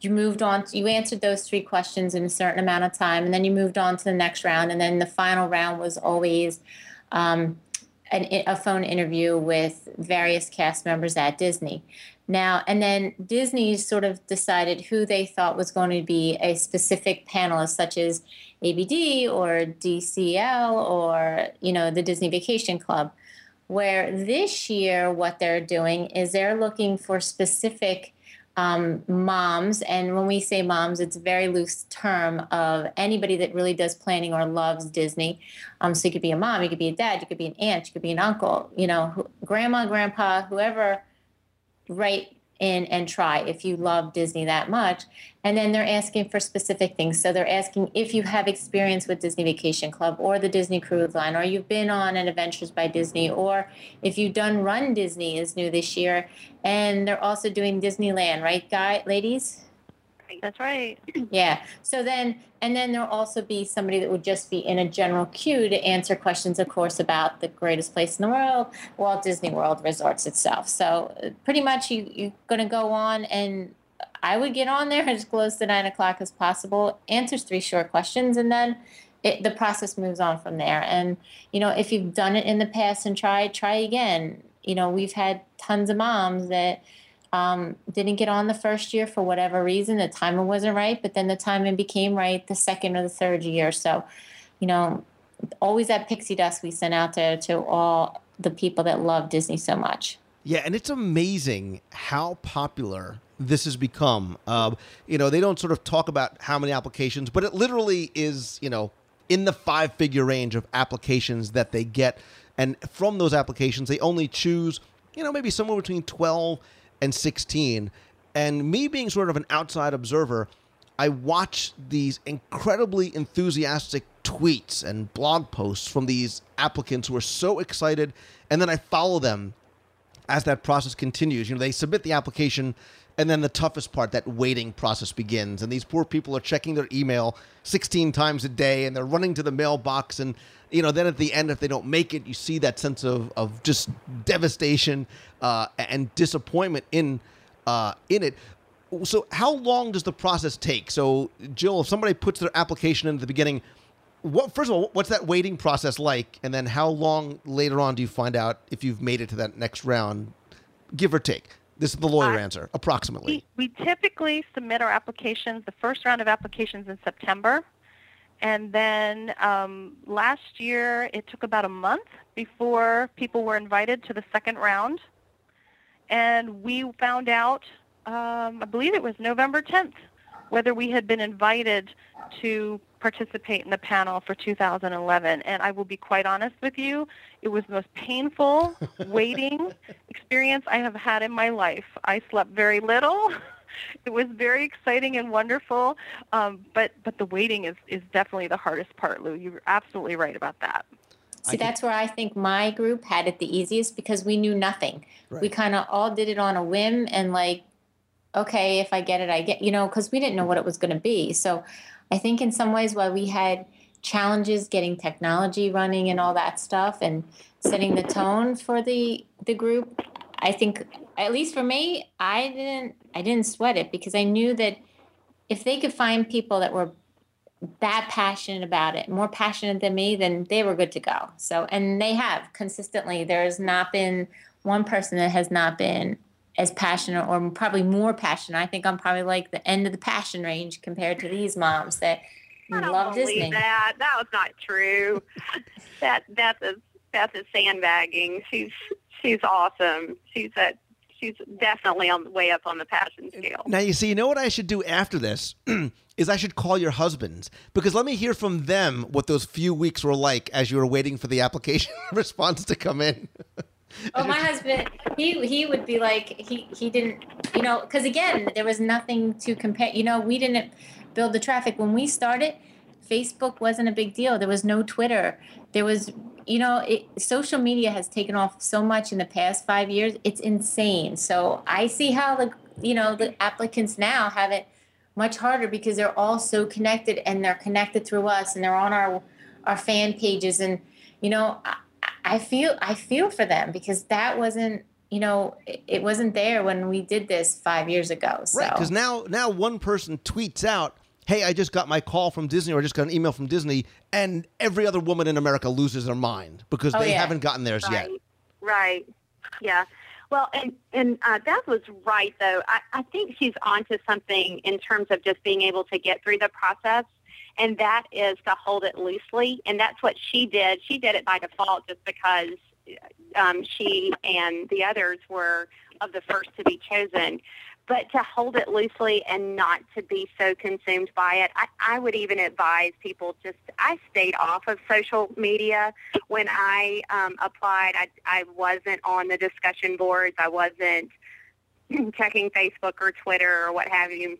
you moved on you answered those three questions in a certain amount of time and then you moved on to the next round and then the final round was always um, an, a phone interview with various cast members at disney. Now and then disney sort of decided who they thought was going to be a specific panelist such as abd or dcl or you know the disney vacation club where this year what they're doing is they're looking for specific um, moms, and when we say moms, it's a very loose term of anybody that really does planning or loves Disney. Um, so you could be a mom, you could be a dad, you could be an aunt, you could be an uncle, you know, who, grandma, grandpa, whoever, right in and try if you love Disney that much. And then they're asking for specific things. So they're asking if you have experience with Disney Vacation Club or the Disney Cruise Line, or you've been on an Adventures by Disney, or if you've done runDisney is new this year. And they're also doing Disneyland, right, guy, ladies? That's right. (clears throat) Yeah. So then, and then there'll also be somebody that would just be in a general queue to answer questions, of course, about the greatest place in the world, Walt Disney World Resorts itself. So uh, pretty much you, you're going to go on and I would get on there (laughs) as close to nine o'clock as possible, answers three short questions, and then it, the process moves on from there. And, you know, if you've done it in the past and tried, try again. You know, we've had tons of moms that, um, didn't get on the first year for whatever reason. The timing wasn't right, but then the timing became right the second or the third year. So, you know, always that pixie dust we sent out there to all the people that love Disney so much. Yeah, and it's amazing how popular this has become. Uh, you know, they don't sort of talk about how many applications, but it literally is, you know, in the five figure range of applications that they get. And from those applications, they only choose, you know, maybe somewhere between 12 and 16. And me being sort of an outside observer, I watch these incredibly enthusiastic tweets and blog posts from these applicants who are so excited. And then I follow them as that process continues. You know, they submit the application, and then the toughest part, that waiting process begins. And these poor people are checking their email 16 times a day, and they're running to the mailbox. And, you know, then at the end, if they don't make it, you see that sense of, of just devastation uh, and disappointment in uh, in it. So, how long does the process take? So, Jill, if somebody puts their application in at the beginning, what first of all, what's that waiting process like, and then how long later on do you find out if you've made it to that next round, give or take? This is the lawyer Uh, answer, approximately. We, we typically submit our applications, the first round of applications in September. And then um, last year, it took about a month before people were invited to the second round. And we found out um, I believe it was November 10th, whether we had been invited to participate in the panel for 2011. And I will be quite honest with you, it was the most painful (laughs) waiting experience I have had in my life. I slept very little. (laughs) It was very exciting and wonderful, um, but but the waiting is, is definitely the hardest part, Lou. You're absolutely right about that. See, that's where I think my group had it the easiest because we knew nothing. We kind of all did it on a whim and like, okay, if I get it, I get, you know, because we didn't know what it was going to be. So I think in some ways, while we had challenges getting technology running and all that stuff and setting the tone for the the group, I think at least for me, I didn't I didn't sweat it because I knew that if they could find people that were that passionate about it, more passionate than me, then they were good to go. So, and they have consistently. There's not been one person that has not been as passionate or probably more passionate. I think I'm probably like the end of the passion range compared to these moms that I don't love believe Disney. that. That was not true. (laughs) that Beth is Beth is sandbagging. She's she's awesome. She's a she's definitely on the way up on the passion scale. Now you see, you know what I should do after this (clears throat) is I should call your husbands because let me hear from them what those few weeks were like as you were waiting for the application (laughs) response to come in. (laughs) Oh, my husband, he he would be like he he didn't, you know, because again, there was nothing to compare. You know, we didn't build the traffic when we started. Facebook wasn't a big deal. There was no Twitter. There was, you know, it, social media has taken off so much in the past five years. It's insane. So I see how the you know the applicants now have it much harder because they're all so connected and they're connected through us and they're on our our fan pages and you know I, I feel I feel for them because that wasn't you know it, wasn't there when we did this five years ago. So Right, because now now one person tweets out, "Hey, I just got my call from Disney, or I just got an email from Disney," and every other woman in America loses their mind because Oh, they yeah. haven't gotten theirs yet. Right. Right. Yeah. Well, and and uh, Beth was right though. I, I think she's onto something in terms of just being able to get through the process, and that is to hold it loosely. And that's what she did. She did it by default just because um, she and the others were of the first to be chosen. But to hold it loosely and not to be so consumed by it, I, I would even advise people just, I stayed off of social media when I um, applied. I, I wasn't on the discussion boards. I wasn't (clears throat) checking Facebook or Twitter or what have you.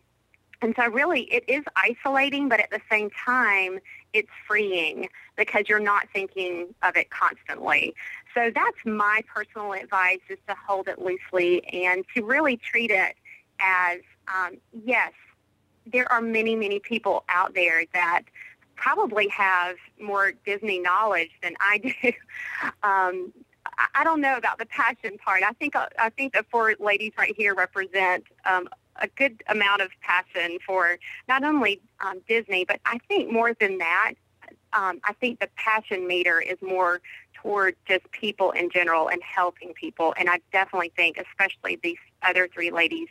And so really it is isolating, but at the same time, it's freeing because you're not thinking of it constantly. So that's my personal advice is to hold it loosely and to really treat it as, um, yes, there are many, many people out there that probably have more Disney knowledge than I do. (laughs) Um, I- don't know about the passion part. I think I think the four ladies right here represent um, a good amount of passion for not only um, Disney, but I think more than that, um, I think the passion meter is more toward just people in general and helping people. And I definitely think, especially these other three ladies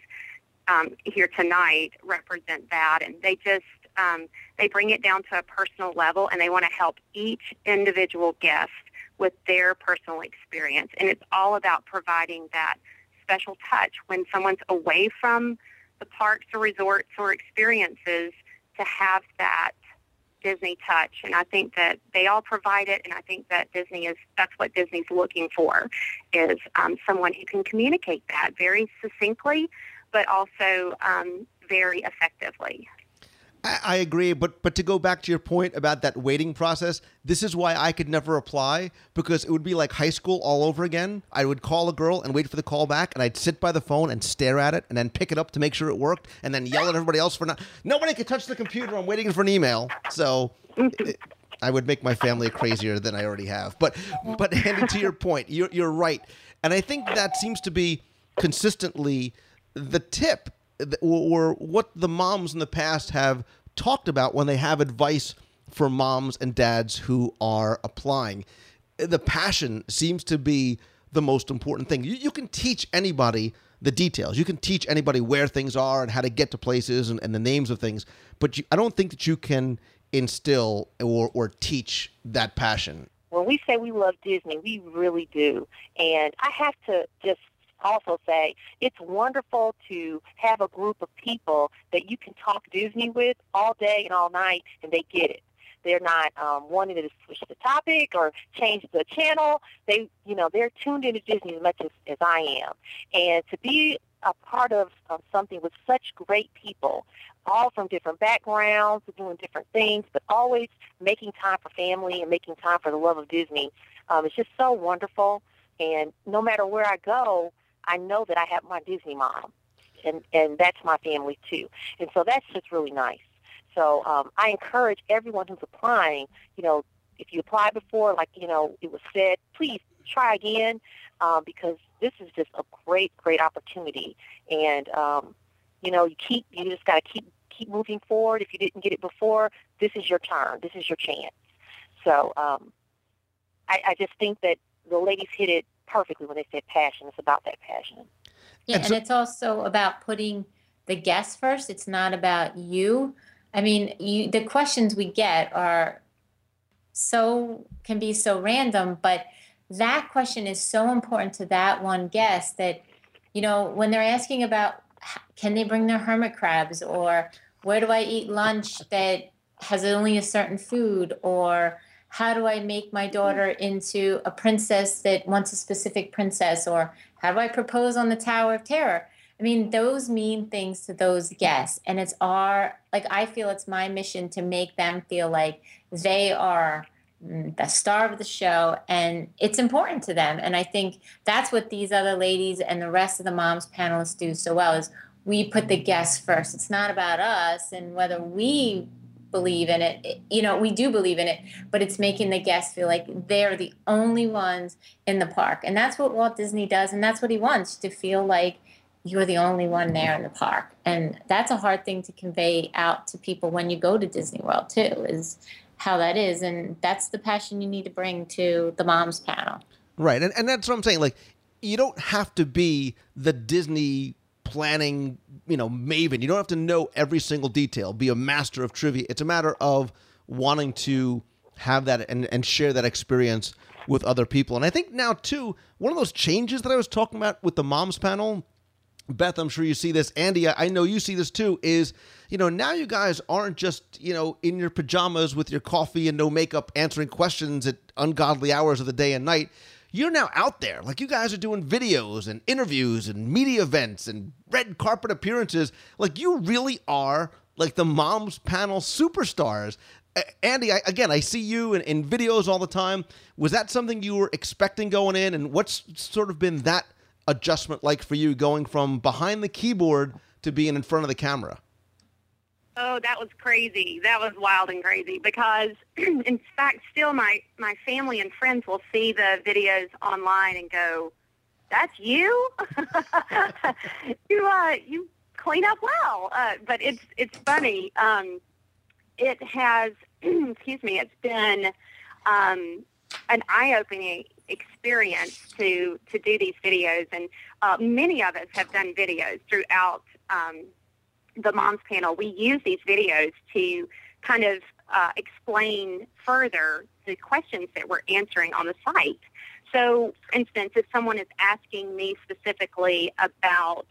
um, here tonight, represent that. And they just um, they bring it down to a personal level, and they want to help each individual guest with their personal experience. And it's all about providing that special touch when someone's away from the parks or resorts or experiences to have that Disney touch. And I think that they all provide it, and I think that Disney is that's what Disney's looking for is um, someone who can communicate that very succinctly, but also um, very effectively. I, I agree, but but to go back to your point about that waiting process, this is why I could never apply because it would be like high school all over again. I would call a girl and wait for the call back, and I'd sit by the phone and stare at it, and then pick it up to make sure it worked, and then yell at everybody else for not. Nobody can touch the computer. I'm waiting for an email, so. (laughs) it- I would make my family crazier than I already have. But but (laughs) Andy, to your point, you're you're right, and I think that seems to be consistently the tip or, what the moms in the past have talked about when they have advice for moms and dads who are applying. The passion seems to be the most important thing. You, you can teach anybody the details. You can teach anybody where things are and how to get to places and, and the names of things, but you, I don't think that you can instill or, or teach that passion. when we say we love Disney, we really do. And I have to just also say it's wonderful to have a group of people that you can talk Disney with all day and all night, and they get it. They're not um, wanting to switch the topic or change the channel. They, you know, they're tuned into Disney as much as, as I am. And to be a part of, of something with such great people, all from different backgrounds, doing different things, but always making time for family and making time for the love of Disney. Um, it's just so wonderful. And no matter where I go, I know that I have my Disney mom, and and that's my family too. And so that's just really nice. So um, I encourage everyone who's applying, you know, if you applied before, like you know it was said, please try again um, because this is just a great, great opportunity. And um, you know, you keep you just got to keep keep moving forward. If you didn't get it before, this is your turn. This is your chance. So um, I, I just think that the ladies hit it perfectly when they said passion. It's about that passion. Yeah, and, it's also about putting the guest first. It's not about you. I mean, you the questions we get are so can be so random, but that question is so important to that one guest that you know when they're asking about can they bring their hermit crabs or where do I eat lunch that has only a certain food or how do I make my daughter into a princess that wants a specific princess? Or how do I propose on the Tower of Terror? I mean, those mean things to those guests. And it's our, like, I feel it's my mission to make them feel like they are mm, the star of the show and it's important to them. And I think that's what these other ladies and the rest of the moms panelists do so well is we put the guests first. It's not about us and whether we believe in it. You know, we do believe in it, but it's making the guests feel like they're the only ones in the park. And that's what Walt Disney does. And that's what he wants to feel like you're the only one there in the park. And that's a hard thing to convey out to people when you go to Disney World, too, is how that is. And that's the passion you need to bring to the moms panel. Right. And, and that's what I'm saying. Like, you don't have to be the Disney planning, you know, maven. You don't have to know every single detail, be a master of trivia. It's a matter of wanting to have that and, and share that experience with other people. And I think now too, one of those changes that I was talking about with the moms panel, Beth, I'm sure you see this. Andy, I know you see this too, is, you know, now you guys aren't just, you know, in your pajamas with your coffee and no makeup answering questions at ungodly hours of the day and night you're now out there. Like you guys are doing videos and interviews and media events and red carpet appearances. Like you really are like the moms panel superstars. Uh, Andy, I, again, I see you in, in videos all the time. Was that something you were expecting going in? And what's sort of been that adjustment like for you going from behind the keyboard to being in front of the camera? Oh, that was crazy. That was wild and crazy because, (clears throat) in fact, still my my family and friends will see the videos online and go, "That's you. (laughs) you uh, you clean up well." Uh, but it's it's funny. Um, it has, (clears throat) excuse me, it's been um, an eye-opening experience to to do these videos, and uh, many of us have done videos throughout um, the moms panel, we use these videos to kind of uh, explain further the questions that we're answering on the site. So, for instance, if someone is asking me specifically about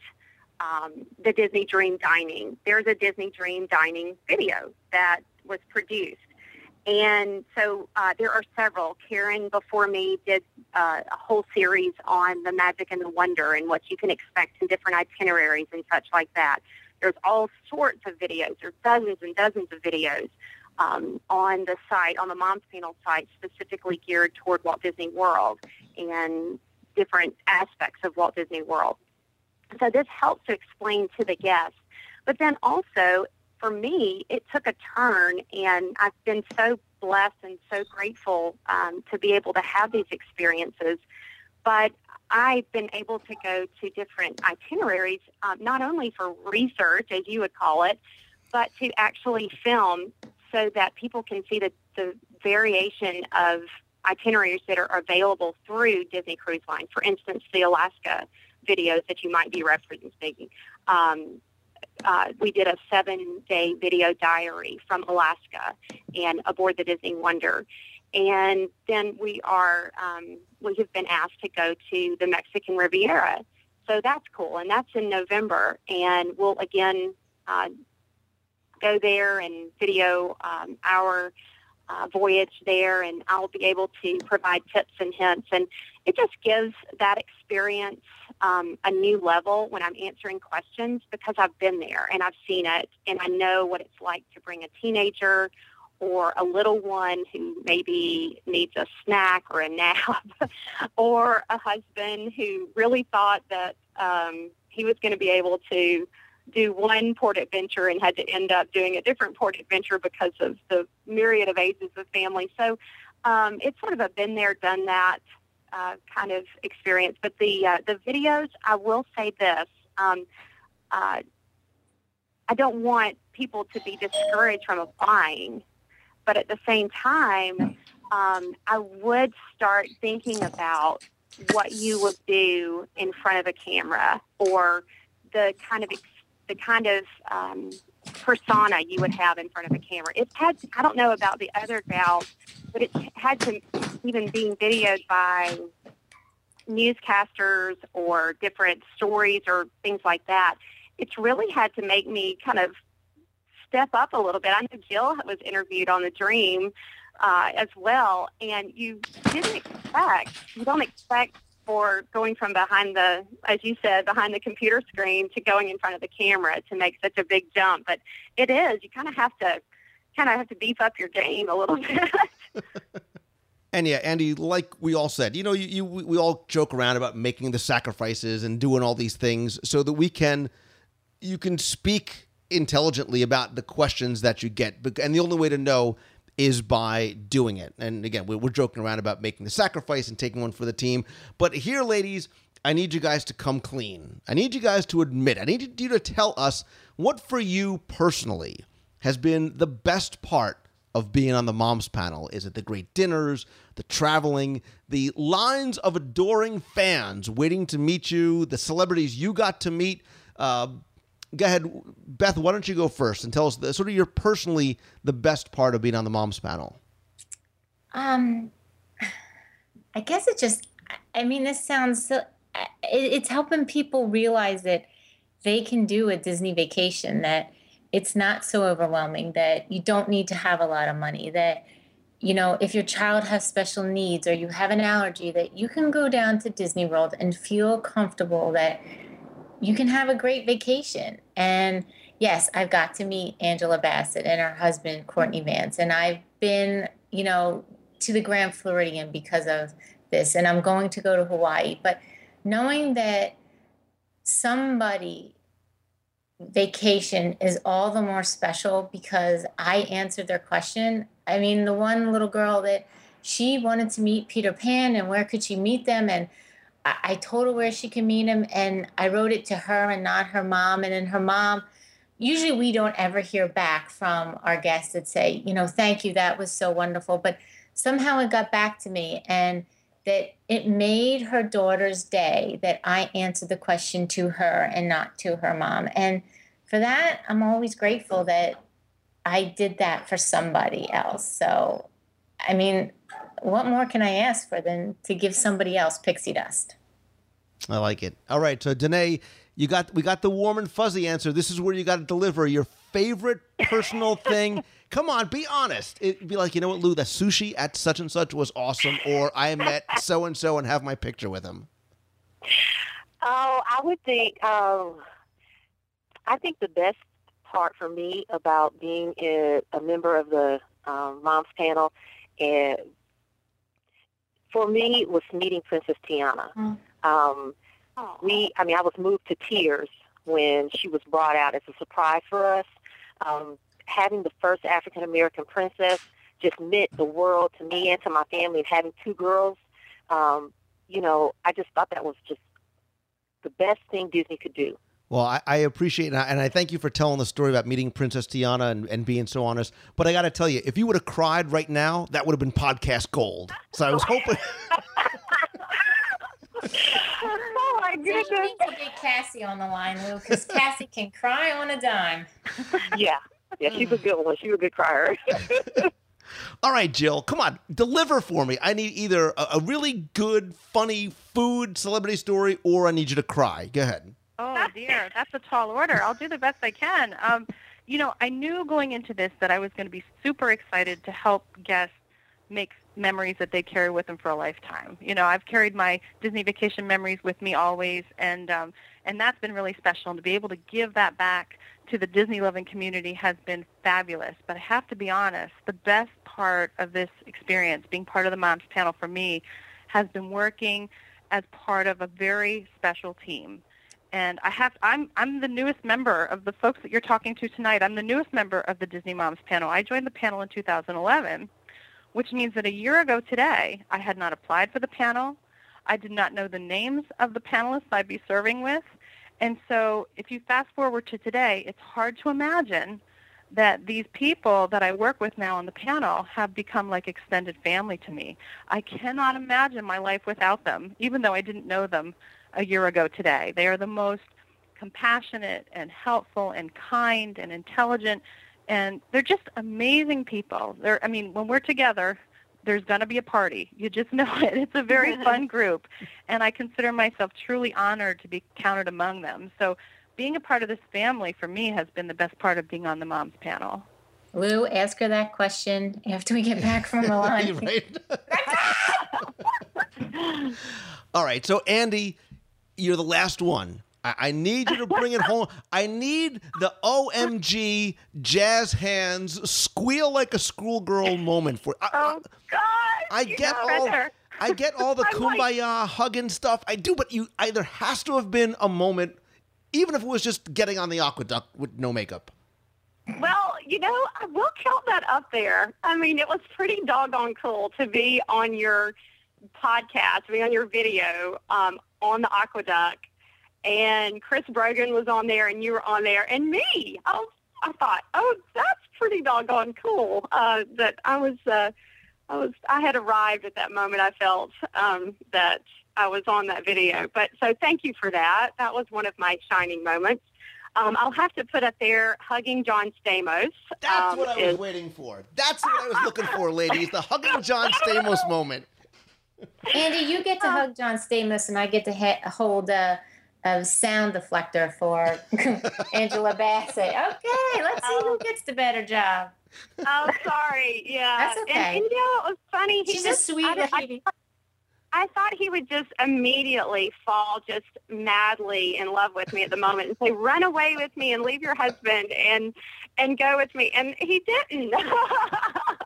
um, the Disney Dream Dining, there's a Disney Dream Dining video that was produced. And so uh, there are several. Karen before me did uh, a whole series on the magic and the wonder and what you can expect in different itineraries and such like that. There's all sorts of videos. There's dozens and dozens of videos um, on the site, on the Moms Panel site, specifically geared toward Walt Disney World and different aspects of Walt Disney World. So this helps to explain to the guests. But then also, for me, it took a turn, and I've been so blessed and so grateful um, to be able to have these experiences. But I've been able to go to different itineraries, um, not only for research, as you would call it, but to actually film so that people can see the, the variation of itineraries that are available through Disney Cruise Line. For instance, the Alaska videos that you might be referencing. Um, uh, we did a seven-day video diary from Alaska and aboard the Disney Wonder. And then we are um, we have been asked to go to the Mexican Riviera. So that's cool, and that's in November, and we'll again uh, go there and video um, our uh, voyage there, and I'll be able to provide tips and hints, and it just gives that experience um, a new level when I'm answering questions because I've been there and I've seen it, and I know what it's like to bring a teenager or a little one who maybe needs a snack or a (laughs) nap, or a husband who really thought that um, he was going to be able to do one port adventure and had to end up doing a different port adventure because of the myriad of ages of family. So um, it's sort of a been there, done that uh, kind of experience. But the uh, the videos, I will say this. Um, uh, I don't want people to be discouraged from applying, but at the same time, um, I would start thinking about what you would do in front of a camera or the kind of the kind of um, persona you would have in front of a camera. It had I don't know about the other gals, but it had to even being videoed by newscasters or different stories or things like that. It's really had to make me kind of step up a little bit. I know Jill was interviewed on The Dream uh, as well, and you didn't expect, you don't expect for going from behind the, as you said, behind the computer screen to going in front of the camera to make such a big jump. But it is. You kind of have to, kind of have to beef up your game a little (laughs) bit. And yeah, Andy, like we all said, you know, you, you we all joke around about making the sacrifices and doing all these things so that we can, you can speak intelligently about the questions that you get. And the only way to know is by doing it. And again, we're joking around about making the sacrifice and taking one for the team. But here, ladies, I need you guys to come clean. I need you guys to admit, I need you to tell us what for you personally has been the best part of being on the moms panel? Is it the great dinners, the traveling, the lines of adoring fans waiting to meet you, the celebrities you got to meet? Uh, go ahead, Beth. Why don't you go first and tell us the, sort of your personally the best part of being on the moms panel? Um, I guess it just. I mean, this sounds so. It, it's helping people realize that they can do a Disney vacation. That it's not so overwhelming. That you don't need to have a lot of money. That you know, if your child has special needs or you have an allergy, that you can go down to Disney World and feel comfortable that you can have a great vacation. And yes, I've got to meet Angela Bassett and her husband, Courtney Vance. And I've been, you know, to the Grand Floridian because of this. And I'm going to go to Hawaii. But knowing that somebody vacation is all the more special because I answered their question. I mean, the one little girl that she wanted to meet Peter Pan and where could she meet them? And I, told her where she can meet him and I wrote it to her and not her mom. And then her mom, usually we don't ever hear back from our guests that say, you know, thank you, that was so wonderful. But somehow it got back to me and that it made her daughter's day that I answered the question to her and not to her mom. And for that, I'm always grateful that I did that for somebody else. So, I mean, what more can I ask for than to give somebody else pixie dust? I like it. All right, so Danae, you got we got the warm and fuzzy answer. This is where you got to deliver your favorite personal (laughs) thing. Come on, be honest. It'd be like, you know what, Lou, the sushi at such and such was awesome, or I met so and so and have my picture with him. Oh, I would think. Um, I think the best part for me about being a, a member of the um, moms panel, and for me, was meeting Princess Tiana. Mm. Um, we, I mean, I was moved to tears when she was brought out as a surprise for us. Um, having the first African American princess just meant the world to me and to my family. And having two girls, um, you know, I just thought that was just the best thing Disney could do. Well, I, I appreciate it, and I, and I thank you for telling the story about meeting Princess Tiana and, and being so honest. But I got to tell you, if you would have cried right now, that would have been podcast gold. So I was hoping. (laughs) (laughs) oh my So you need to get Cassie on the line, Lou, because Cassie can cry on a dime. yeah, yeah, she's a good one. She's a good crier. (laughs) All right, Jill, come on, deliver for me. I need either a, a really good, funny food celebrity story, or I need you to cry. Go ahead. Oh dear, that's a tall order. I'll do the best I can. Um, you know, I knew going into this that I was going to be super excited to help guests make memories that they carry with them for a lifetime. You know, I've carried my Disney vacation memories with me always, and um, and that's been really special. And to be able to give that back to the Disney loving community has been fabulous. But I have to be honest, the best part of this experience, being part of the Moms Panel for me, has been working as part of a very special team. And I have I'm I'm the newest member of the folks that you're talking to tonight. I'm the newest member of the Disney Moms Panel. I joined the panel in 2011 which means that a year ago today, I had not applied for the panel. I did not know the names of the panelists I'd be serving with. And so if you fast forward to today, it's hard to imagine that these people that I work with now on the panel have become like extended family to me. I cannot imagine my life without them, even though I didn't know them a year ago today. They are the most compassionate and helpful and kind and intelligent and they're just amazing people. They're, I mean, when we're together, there's going to be a party. You just (laughs) know it. It's a very (laughs) fun group, and I consider myself truly honored to be counted among them. So, being a part of this family for me has been the best part of being on the moms panel. Lou, ask her that question after we get back from Milan. (laughs) right. All right. So, Andy, you're the last one. I, I need you to bring it home. I need the OMG jazz hands squeal like a schoolgirl moment for. I, Oh God! I get all. better. I get all the (laughs) like- kumbaya hugging stuff. I do, but you either has to have been a moment, even if it was just getting on the AquaDuck with no makeup. Well, you know, I will count that up there. I mean, it was pretty doggone cool to be on your podcast, to be on your video um, on the AquaDuck, and Chris Brogan was on there, and you were on there, and me. I, was, I thought, oh, that's pretty doggone cool. Uh, that I was, uh, I was, I had arrived at that moment. I felt um, that I was on that video. But so, thank you for that. That was one of my shining moments. Um, I'll have to put up there hugging John Stamos. That's um, what I was is- waiting for. That's what I was looking for, ladies. The hugging John Stamos moment. Andy, you get to (laughs) hug John Stamos, and I get to ha- hold a, a sound deflector for (laughs) Angela Bassett. Okay, let's see who oh. gets the better job. oh, sorry. Yeah. That's okay. And, you know, it was funny. He She's a sweet I, lady. I, I thought he would just immediately fall just madly in love with me at the moment and say, "Run away with me and leave your husband and and go with me," and he didn't. (laughs)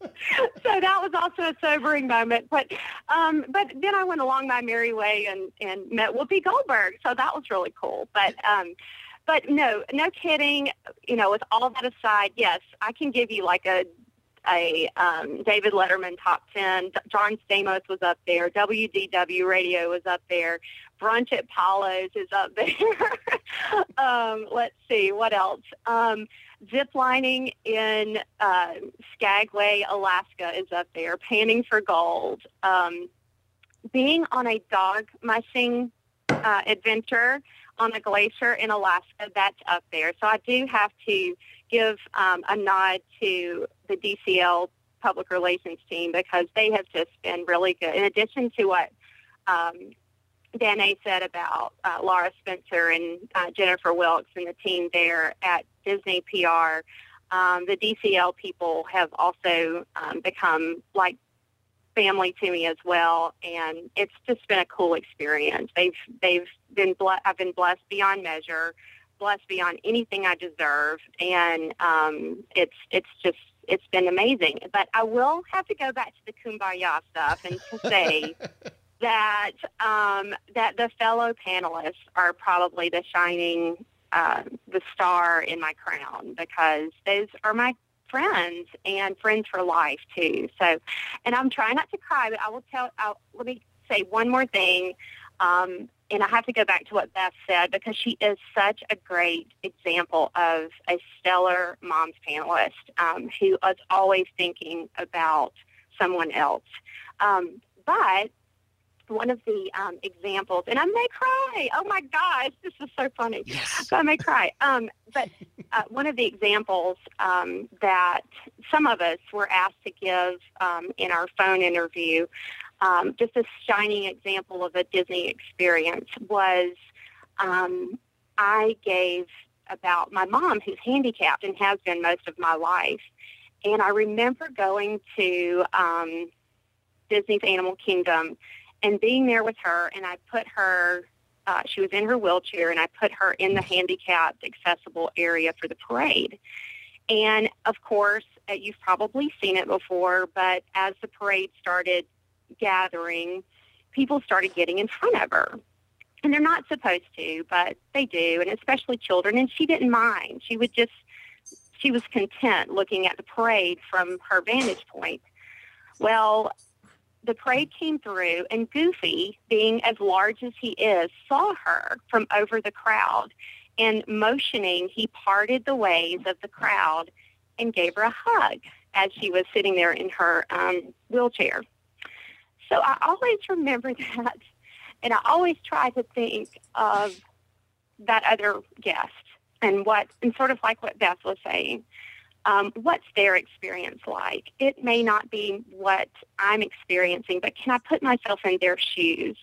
(laughs) so that was also a sobering moment. But um, but then I went along my merry way and and met Whoopi Goldberg, so that was really cool. But um, but no, no kidding. You know, with all that aside, yes, I can give you like a a um, David Letterman top 10. John Stamos was up there. WDW Radio was up there. Brunch at Palo's is up there. (laughs) um, let's see, what else? Um, zip lining in uh, Skagway, Alaska is up there. Panning for Gold. Um, being on a dog mushing uh, adventure on a glacier in Alaska, that's up there. So I do have to give um, a nod to the DCL public relations team because they have just been really good. In addition to what um, Danae said about uh, Laura Spencer and uh, Jennifer Wilkes and the team there at Disney PR, um, the DCL people have also um, become like family to me as well, and it's just been a cool experience. They've they've been ble- I've been blessed beyond measure, blessed beyond anything I deserve, and um, it's it's just it's been amazing. But I will have to go back to the kumbaya stuff and to say (laughs) that um, that the fellow panelists are probably the shining uh, the star in my crown because those are my friends and friends for life too. So, and I'm trying not to cry, but I will tell. I'll, let me say one more thing. Um, and I have to go back to what Beth said because she is such a great example of a stellar mom's panelist um, who is always thinking about someone else. Um, but one of the um, examples, and I may cry. Oh my gosh, this is so funny. Yes. I may cry. Um, but (laughs) uh, one of the examples um, that some of us were asked to give um, in our phone interview, um, just a shining example of a Disney experience, was um, I gave about my mom, who's handicapped and has been most of my life. And I remember going to um, Disney's Animal Kingdom and being there with her, and I put her, uh, she was in her wheelchair, and I put her in the handicapped accessible area for the parade. And of course, uh, you've probably seen it before, but as the parade started gathering, people started getting in front of her. And they're not supposed to, but they do, and especially children. And she didn't mind. She would just, she was content looking at the parade from her vantage point. Well, the parade came through, and Goofy, being as large as he is, saw her from over the crowd. And motioning, he parted the ways of the crowd and gave her a hug as she was sitting there in her um, wheelchair. So I always remember (laughs) that. And I always try to think of that other guest and what, and sort of like what Beth was saying, um, what's their experience like? It may not be what I'm experiencing, but can I put myself in their shoes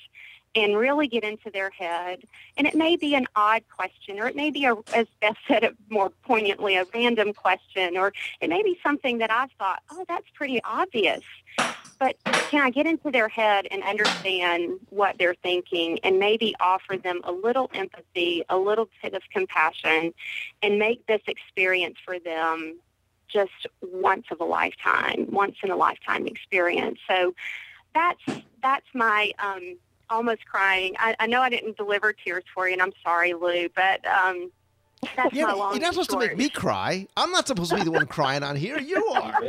and really get into their head? And it may be an odd question, or it may be, a, as Beth said more poignantly, a random question, or it may be something that I thought, oh, that's pretty obvious. But can I get into their head and understand what they're thinking and maybe offer them a little empathy, a little bit of compassion, and make this experience for them just once of a lifetime, once in a lifetime experience. So that's that's my um, almost crying. I, I know I didn't deliver tears for you, and I'm sorry, Lou, but um, that's Yeah, my long you're not supposed to make me cry. I'm not supposed to be the one crying on here. You (laughs) are.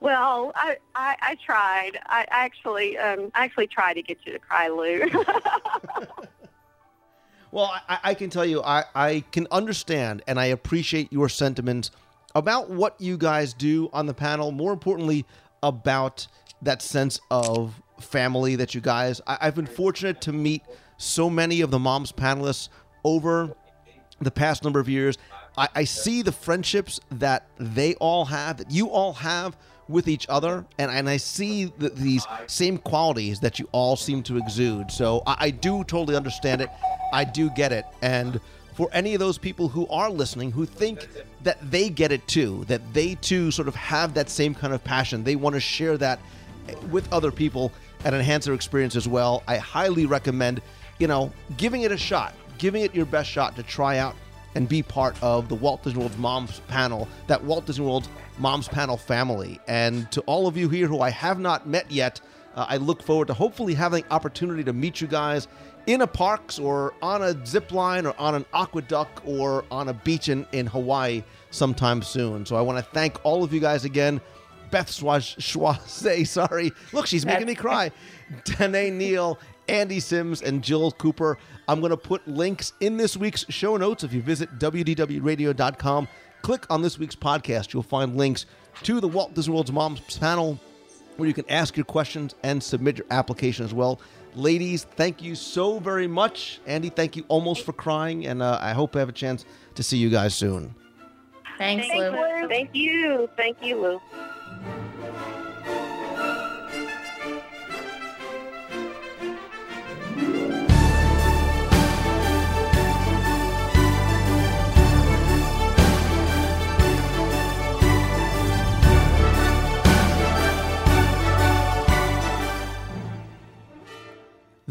Well, I, I, I tried. I actually um, I actually tried to get you to cry, Lou. (laughs) Well, I, I can tell you, I, I can understand and I appreciate your sentiments about what you guys do on the panel. More importantly, about that sense of family that you guys. I, I've been fortunate to meet so many of the moms panelists over the past number of years. I, I see the friendships that they all have, that you all have with each other, and, and I see the, these same qualities that you all seem to exude. So I, I do totally understand it. I do get it. And for any of those people who are listening who think that they get it too, that they too sort of have that same kind of passion, they want to share that with other people and enhance their experience as well, I highly recommend, you know, giving it a shot, giving it your best shot to try out and be part of the Walt Disney World's Moms panel, that Walt Disney World's Moms panel family. And to all of you here who I have not met yet, uh, I look forward to hopefully having opportunity to meet you guys in a parks or on a zip line or on an AquaDuck or on a beach in, in Hawaii sometime soon. So I want to thank all of you guys again. Beth Schwa- Schwaze, (laughs) sorry. Look, she's making me cry. (laughs) Danae Neal, Andy Sims, and Jill Cooper. I'm going to put links in this week's show notes. If you visit WDWRadio.com, click on this week's podcast. You'll find links to the Walt Disney World's Moms panel where you can ask your questions and submit your application as well. Ladies, thank you so very much. Andy, thank you almost for crying, and uh, I hope I have a chance to see you guys soon. Thanks, Thank Lou. you. Thank you. Thank you, Lou.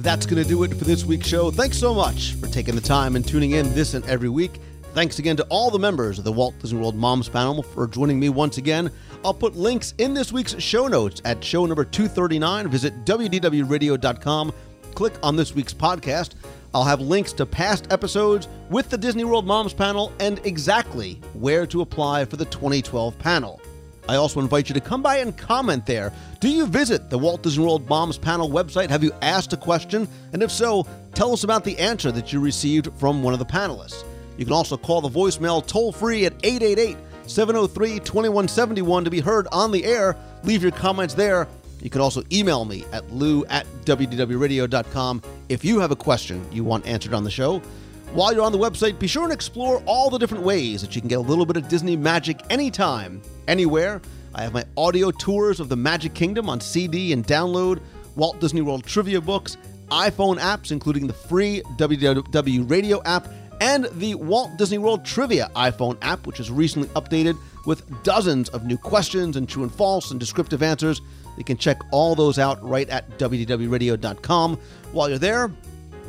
That's going to do it for this week's show. Thanks so much for taking the time and tuning in this and every week. Thanks again to all the members of the Walt Disney World Moms panel for joining me once again. I'll put links in this week's show notes at show number 239. Visit WDWRadio.com. Click on this week's podcast. I'll have links to past episodes with the Disney World Moms panel and exactly where to apply for the 2012 panel. I also invite you to come by and comment there. Do you visit the Walt Disney World Moms panel website? Have you asked a question? And if so, tell us about the answer that you received from one of the panelists. You can also call the voicemail toll free at 888 703 2171 to be heard on the air. Leave your comments there. You can also email me at lou at wdwradio.com if you have a question you want answered on the show. While you're on the website, be sure and explore all the different ways that you can get a little bit of Disney magic anytime, anywhere. I have my audio tours of the Magic Kingdom on CD and download, Walt Disney World trivia books, iPhone apps, including the free WDW Radio app and the Walt Disney World Trivia iPhone app, which is recently updated with dozens of new questions and true and false and descriptive answers. You can check all those out right at WDWRadio.com. While you're there,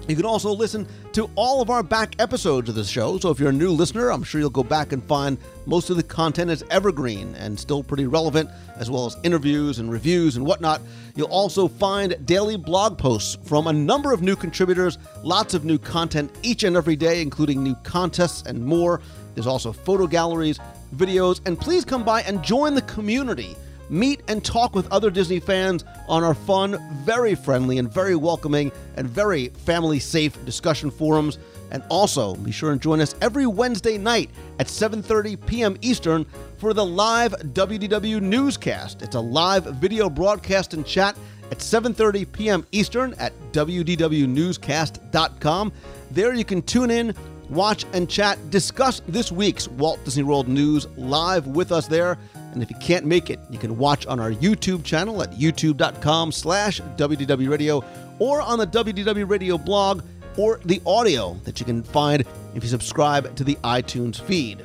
you can also listen to all of our back episodes of the show. So if you're a new listener, I'm sure you'll go back and find most of the content is evergreen and still pretty relevant, as well as interviews and reviews and whatnot. You'll also find daily blog posts from a number of new contributors, lots of new content each and every day, including new contests and more. There's also photo galleries, videos, and please come by and join the community meet and talk with other Disney fans on our fun, very friendly, and very welcoming and very family safe discussion forums. And also, be sure and join us every Wednesday night at 7:30 p.m. Eastern for the live WDW newscast. It's a live video broadcast and chat at 7:30 p.m. Eastern at wdwnewscast.com. There you can tune in, watch and chat, discuss this week's Walt Disney World news live with us there. And if you can't make it, you can watch on our YouTube channel at youtube.com slash WDW Radio or on the WDW Radio blog or the audio that you can find if you subscribe to the iTunes feed.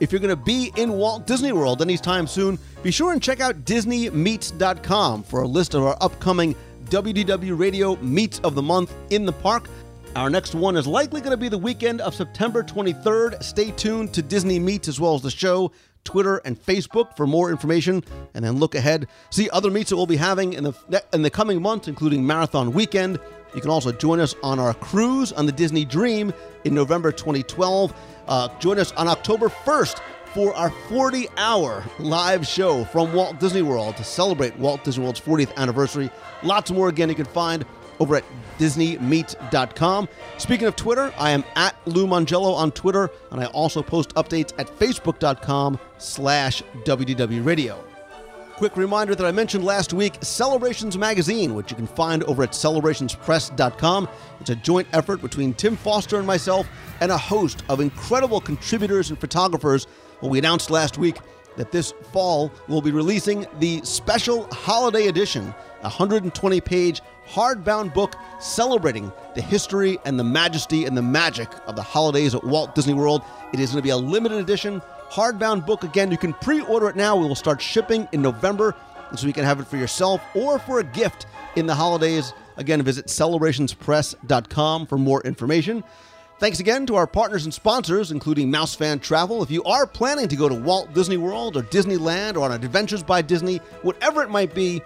If you're going to be in Walt Disney World anytime soon, be sure and check out DisneyMeets.com for a list of our upcoming WDW Radio Meets of the Month in the park. Our next one is likely going to be the weekend of September 23rd. Stay tuned to Disney Meets as well as the show, Twitter, and Facebook for more information. And then look ahead, see other meets that we'll be having in the in the coming months, including Marathon Weekend. You can also join us on our cruise on the Disney Dream in November 2012. Uh, join us on October 1st for our 40 hour live show from Walt Disney World to celebrate Walt Disney World's 40th anniversary. Lots more, again, you can find over at DisneyMeet.com. Speaking of Twitter, I am at Lou Mongello on Twitter, and I also post updates at Facebook.com slash Radio. Quick reminder that I mentioned last week Celebrations Magazine, which you can find over at celebrationspress.com. It's a joint effort between Tim Foster and myself and a host of incredible contributors and photographers. Well, we announced last week that this fall we'll be releasing the special holiday edition, a 120 page hardbound book celebrating the history and the majesty and the magic of the holidays at Walt Disney World. It is going to be a limited edition hardbound book. Again, you can pre order it now. We will start shipping in November, so you can have it for yourself or for a gift in the holidays. Again, visit celebrationspress.com for more information. Thanks again to our partners and sponsors, including Mouse Fan Travel. If you are planning to go to Walt Disney World or Disneyland or on Adventures by Disney, whatever it might be,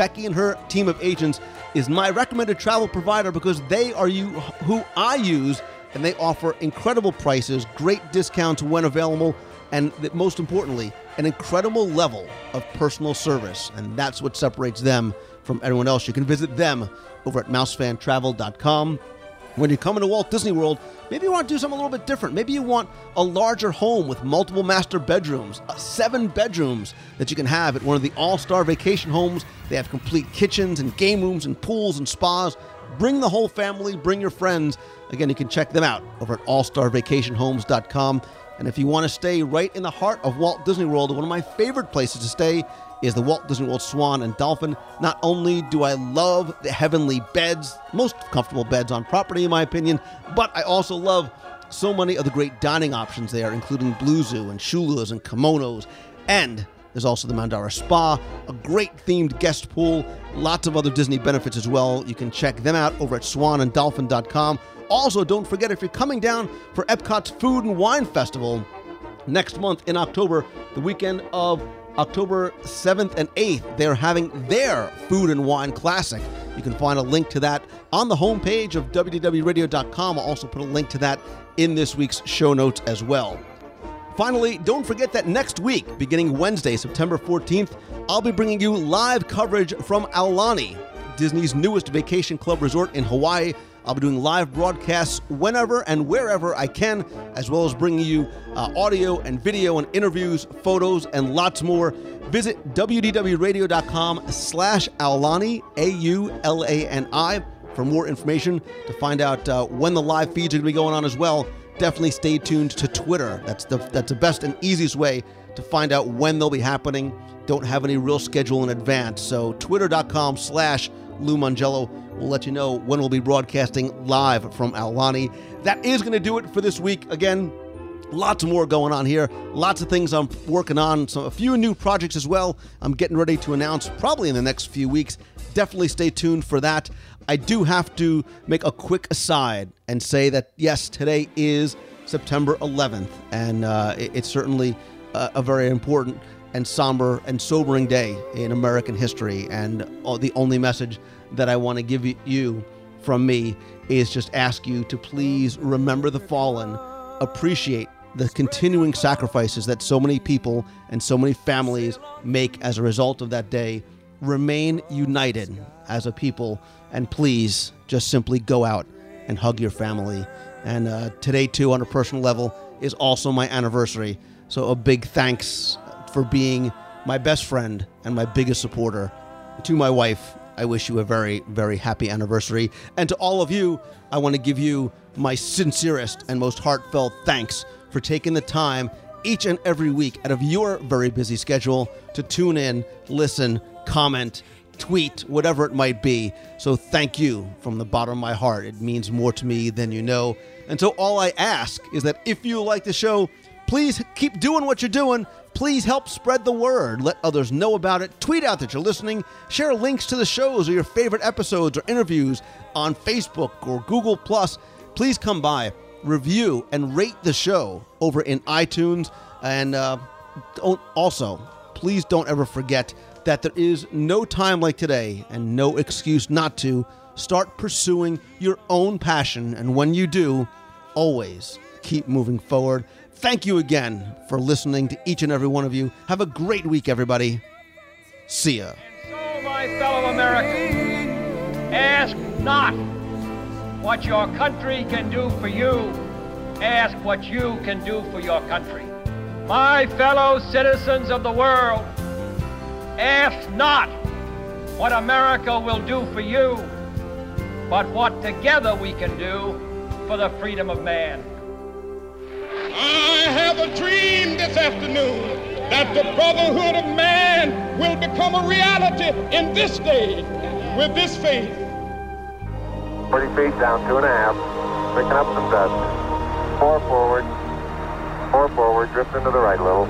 Becky and her team of agents is my recommended travel provider because they are you who I use and they offer incredible prices, great discounts when available, and most importantly, an incredible level of personal service. And that's what separates them from everyone else. You can visit them over at mousefantravel.com. When you're coming to Walt Disney World, maybe you want to do something a little bit different. Maybe you want a larger home with multiple master bedrooms, uh, seven bedrooms that you can have at one of the all star vacation homes. They have complete kitchens and game rooms and pools and spas. Bring the whole family, bring your friends. Again, you can check them out over at allstarvacationhomes.com. And if you want to stay right in the heart of Walt Disney World, one of my favorite places to stay is the Walt Disney World Swan and Dolphin. Not only do I love the heavenly beds, most comfortable beds on property, in my opinion, but I also love so many of the great dining options there, including Blue Zoo and Shula's and Kimonos. And there's also the Mandara Spa, a great themed guest pool, lots of other Disney benefits as well. You can check them out over at swananddolphin.com. Also, don't forget if you're coming down for Epcot's Food and Wine Festival next month in October, the weekend of October 7th and 8th, they're having their Food and Wine Classic. You can find a link to that on the homepage of WDWRadio.com. I'll also put a link to that in this week's show notes as well. Finally, don't forget that next week, beginning Wednesday, September 14th, I'll be bringing you live coverage from Aulani, Disney's newest vacation club resort in Hawaii. I'll be doing live broadcasts whenever and wherever I can, as well as bringing you uh, audio and video and interviews, photos, and lots more. Visit wdwradio.com slash Aulani, A-U-L-A-N-I, for more information to find out uh, when the live feeds are going to be going on as well. Definitely stay tuned to Twitter. That's the, that's the best and easiest way to find out when they'll be happening. Don't have any real schedule in advance. So twitter.com slash Lou Mongello will let you know when we'll be broadcasting live from Aulani. That is going to do it for this week. Again, lots more going on here. Lots of things I'm working on. So a few new projects as well. I'm getting ready to announce probably in the next few weeks. Definitely stay tuned for that. I do have to make a quick aside and say that yes, today is September 11th, and uh, it, it's certainly a, a very important and somber and sobering day in American history. And the only message that I want to give you from me is just ask you to please remember the fallen, appreciate the continuing sacrifices that so many people and so many families make as a result of that day. Remain united as a people, and please just simply go out and hug your family. And uh, today, too, on a personal level, is also my anniversary. So, a big thanks for being my best friend and my biggest supporter. To my wife, I wish you a very, very happy anniversary. And to all of you, I want to give you my sincerest and most heartfelt thanks for taking the time each and every week out of your very busy schedule to tune in, listen, comment, tweet, whatever it might be. So thank you from the bottom of my heart. It means more to me than you know. And so all I ask is that if you like the show, please keep doing what you're doing. Please help spread the word. Let others know about it. Tweet out that you're listening. Share links to the shows or your favorite episodes or interviews on Facebook or Google. Please come by, review, and rate the show over in iTunes. And uh, also, please don't ever forget that there is no time like today and no excuse not to start pursuing your own passion. And when you do, always keep moving forward. Thank you again for listening to each and every one of you. Have a great week, everybody. See ya. And so, my fellow Americans, ask not what your country can do for you, ask what you can do for your country. My fellow citizens of the world, ask not what America will do for you, but what together we can do for the freedom of man. I have a dream this afternoon that the brotherhood of man will become a reality in this day with this faith. 40 feet down, two and a half, picking up some dust. Four forward, four forward, drift into the right a little.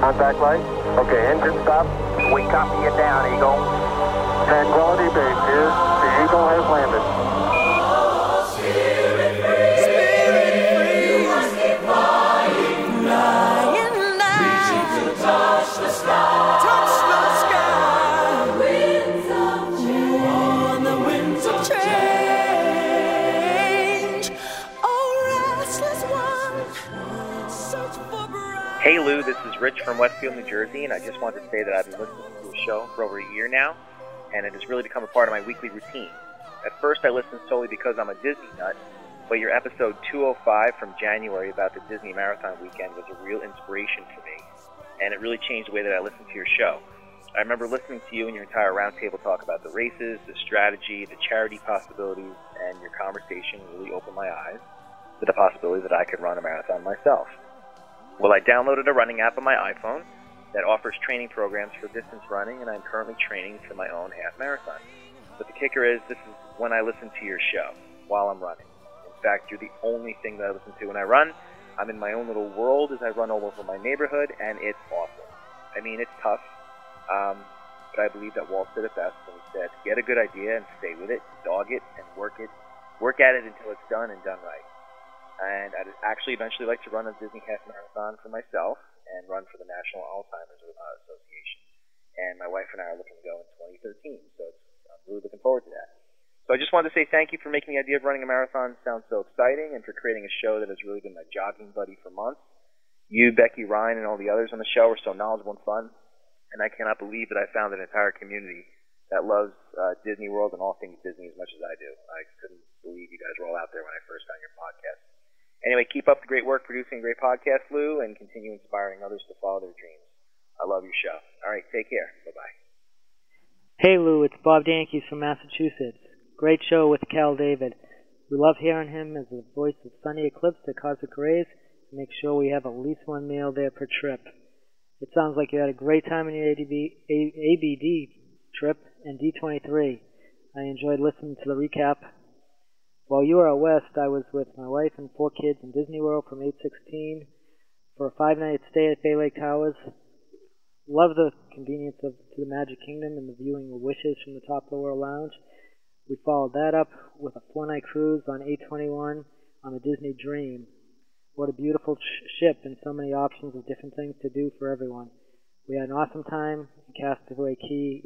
Contact light. Okay, engine stop. We copy you down, Eagle. Tranquility Base here. The Eagle has landed. Rich from Westfield, New Jersey, and I just wanted to say that I've been listening to the show for over a year now, and it has really become a part of my weekly routine. At first, I listened solely because I'm a Disney nut, but your episode 205 from January about the Disney Marathon weekend was a real inspiration for me, and it really changed the way that I listen to your show. I remember listening to you and your entire roundtable talk about the races, the strategy, the charity possibilities, and your conversation really opened my eyes to the possibility that I could run a marathon myself. Well, I downloaded a running app on my iPhone that offers training programs for distance running, and I'm currently training for my own half marathon. But the kicker is, this is when I listen to your show while I'm running. In fact, you're the only thing that I listen to when I run. I'm in my own little world as I run all over my neighborhood, and it's awesome. I mean, it's tough, um, but I believe that Walt said it best when he said, "Get a good idea and stay with it, dog it, and work it, work at it until it's done and done right." And I'd actually eventually like to run a Disney Half Marathon for myself and run for the National Alzheimer's uh, Association. And my wife and I are looking to go in 2013, so I'm really looking forward to that. So I just wanted to say thank you for making the idea of running a marathon sound so exciting and for creating a show that has really been my jogging buddy for months. You, Becky, Ryan, and all the others on the show are so knowledgeable and fun, and I cannot believe that I found an entire community that loves uh, Disney World and all things Disney as much as I do. I couldn't believe you guys were all out there when I first found your podcast. Anyway, keep up the great work producing a great podcast, Lou, and continue inspiring others to follow their dreams. I love your show. All right, take care. Bye bye. Hey Lou, it's Bob Dankeys from Massachusetts. Great show with Kal David. We love hearing him as the voice of Sonny Eclipse to Cosmic Ray's. Make sure we have at least one meal there per trip. It sounds like you had a great time on your ADB, ABD trip and D23. I enjoyed listening to the recap. While you were out west, I was with my wife and four kids in Disney World from 816 for a five-night stay at Bay Lake Towers. Love the convenience of the Magic Kingdom and the viewing of wishes from the top of the World Lounge. We followed that up with a four-night cruise on 821 on the Disney Dream. What a beautiful sh- ship and so many options of different things to do for everyone. We had an awesome time. Castaway Cay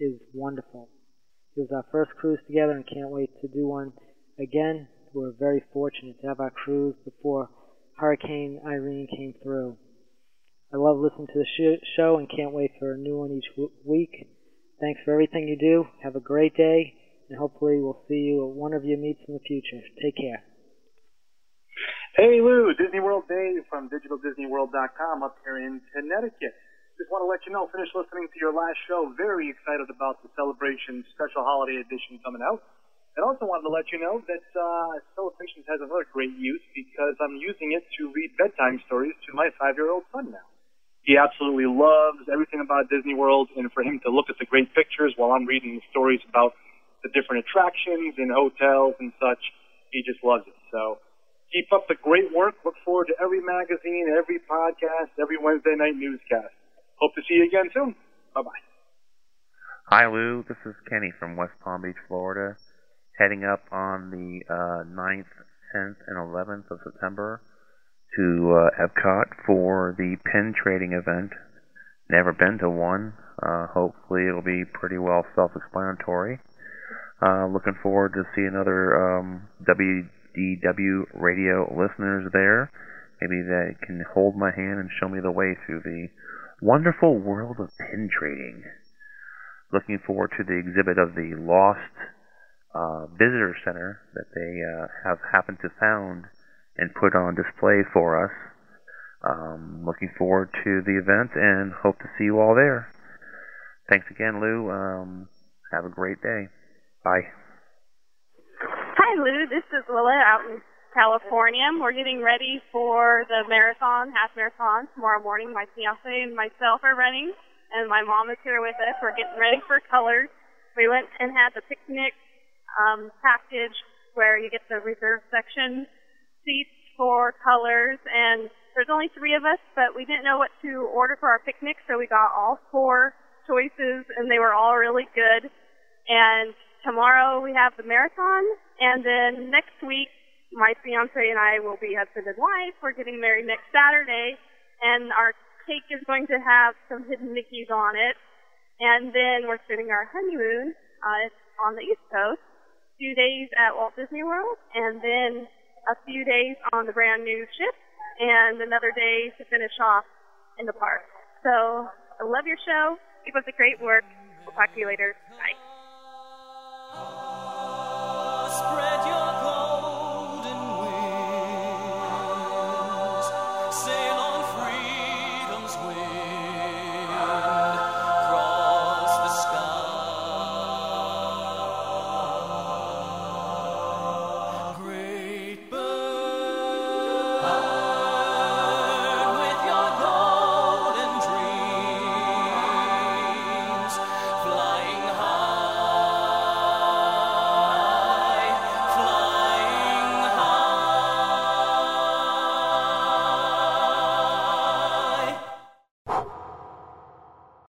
is wonderful. It was our first cruise together and can't wait to do one again. We're very fortunate to have our cruise before Hurricane Irene came through. I love listening to the sh- show and can't wait for a new one each week. Thanks for everything you do. Have a great day, and hopefully we'll see you at one of your meets in the future. Take care. Hey Lou, Disney World Dave from DigitalDisneyWorld.com up here in Connecticut. Just want to let you know, finished listening to your last show. Very excited about the Celebration Special Holiday Edition coming out. And also wanted to let you know that uh, Celebrations has another great use because I'm using it to read bedtime stories to my five-year-old son now. He absolutely loves everything about Disney World, and for him to look at the great pictures while I'm reading the stories about the different attractions and hotels and such, he just loves it. So keep up the great work. Look forward to every magazine, every podcast, every Wednesday night newscast. Hope to see you again soon. Bye bye. Hi, Lou. This is Kenny from West Palm Beach, Florida. Heading up on the uh, 9th, 10th, and 11th of September to uh, Epcot for the pin trading event. Never been to one. Uh, hopefully, it'll be pretty well self-explanatory. Uh, looking forward to see another um, WDW radio listeners there. Maybe they can hold my hand and show me the way through the wonderful world of pin trading. Looking forward to the exhibit of the Lost uh, Visitor Center that they uh, have happened to found and put on display for us. Um, looking forward to the event and hope to see you all there. Thanks again, Lou. Um, have a great day. Bye. Hi, Lou. This is Willa out in California. We're getting ready for the marathon, half marathon tomorrow morning. My fiance and myself are running, and my mom is here with us. We're getting ready for colors. We went and had the picnic um, package where you get the reserve section seats for colors, and there's only three of us, but we didn't know what to order for our picnic, so we got all four choices, and they were all really good. And tomorrow we have the marathon, and then next week my fiance and I will be husband and wife. We're getting married next Saturday, and our cake is going to have some hidden Mickeys on it. And then we're spending our honeymoon uh, on the East Coast, few days at Walt Disney World, and then a few days on the brand new ship, and another day to finish off in the park. So I love your show. Keep up the great work. We'll talk to you later. Bye. Oh.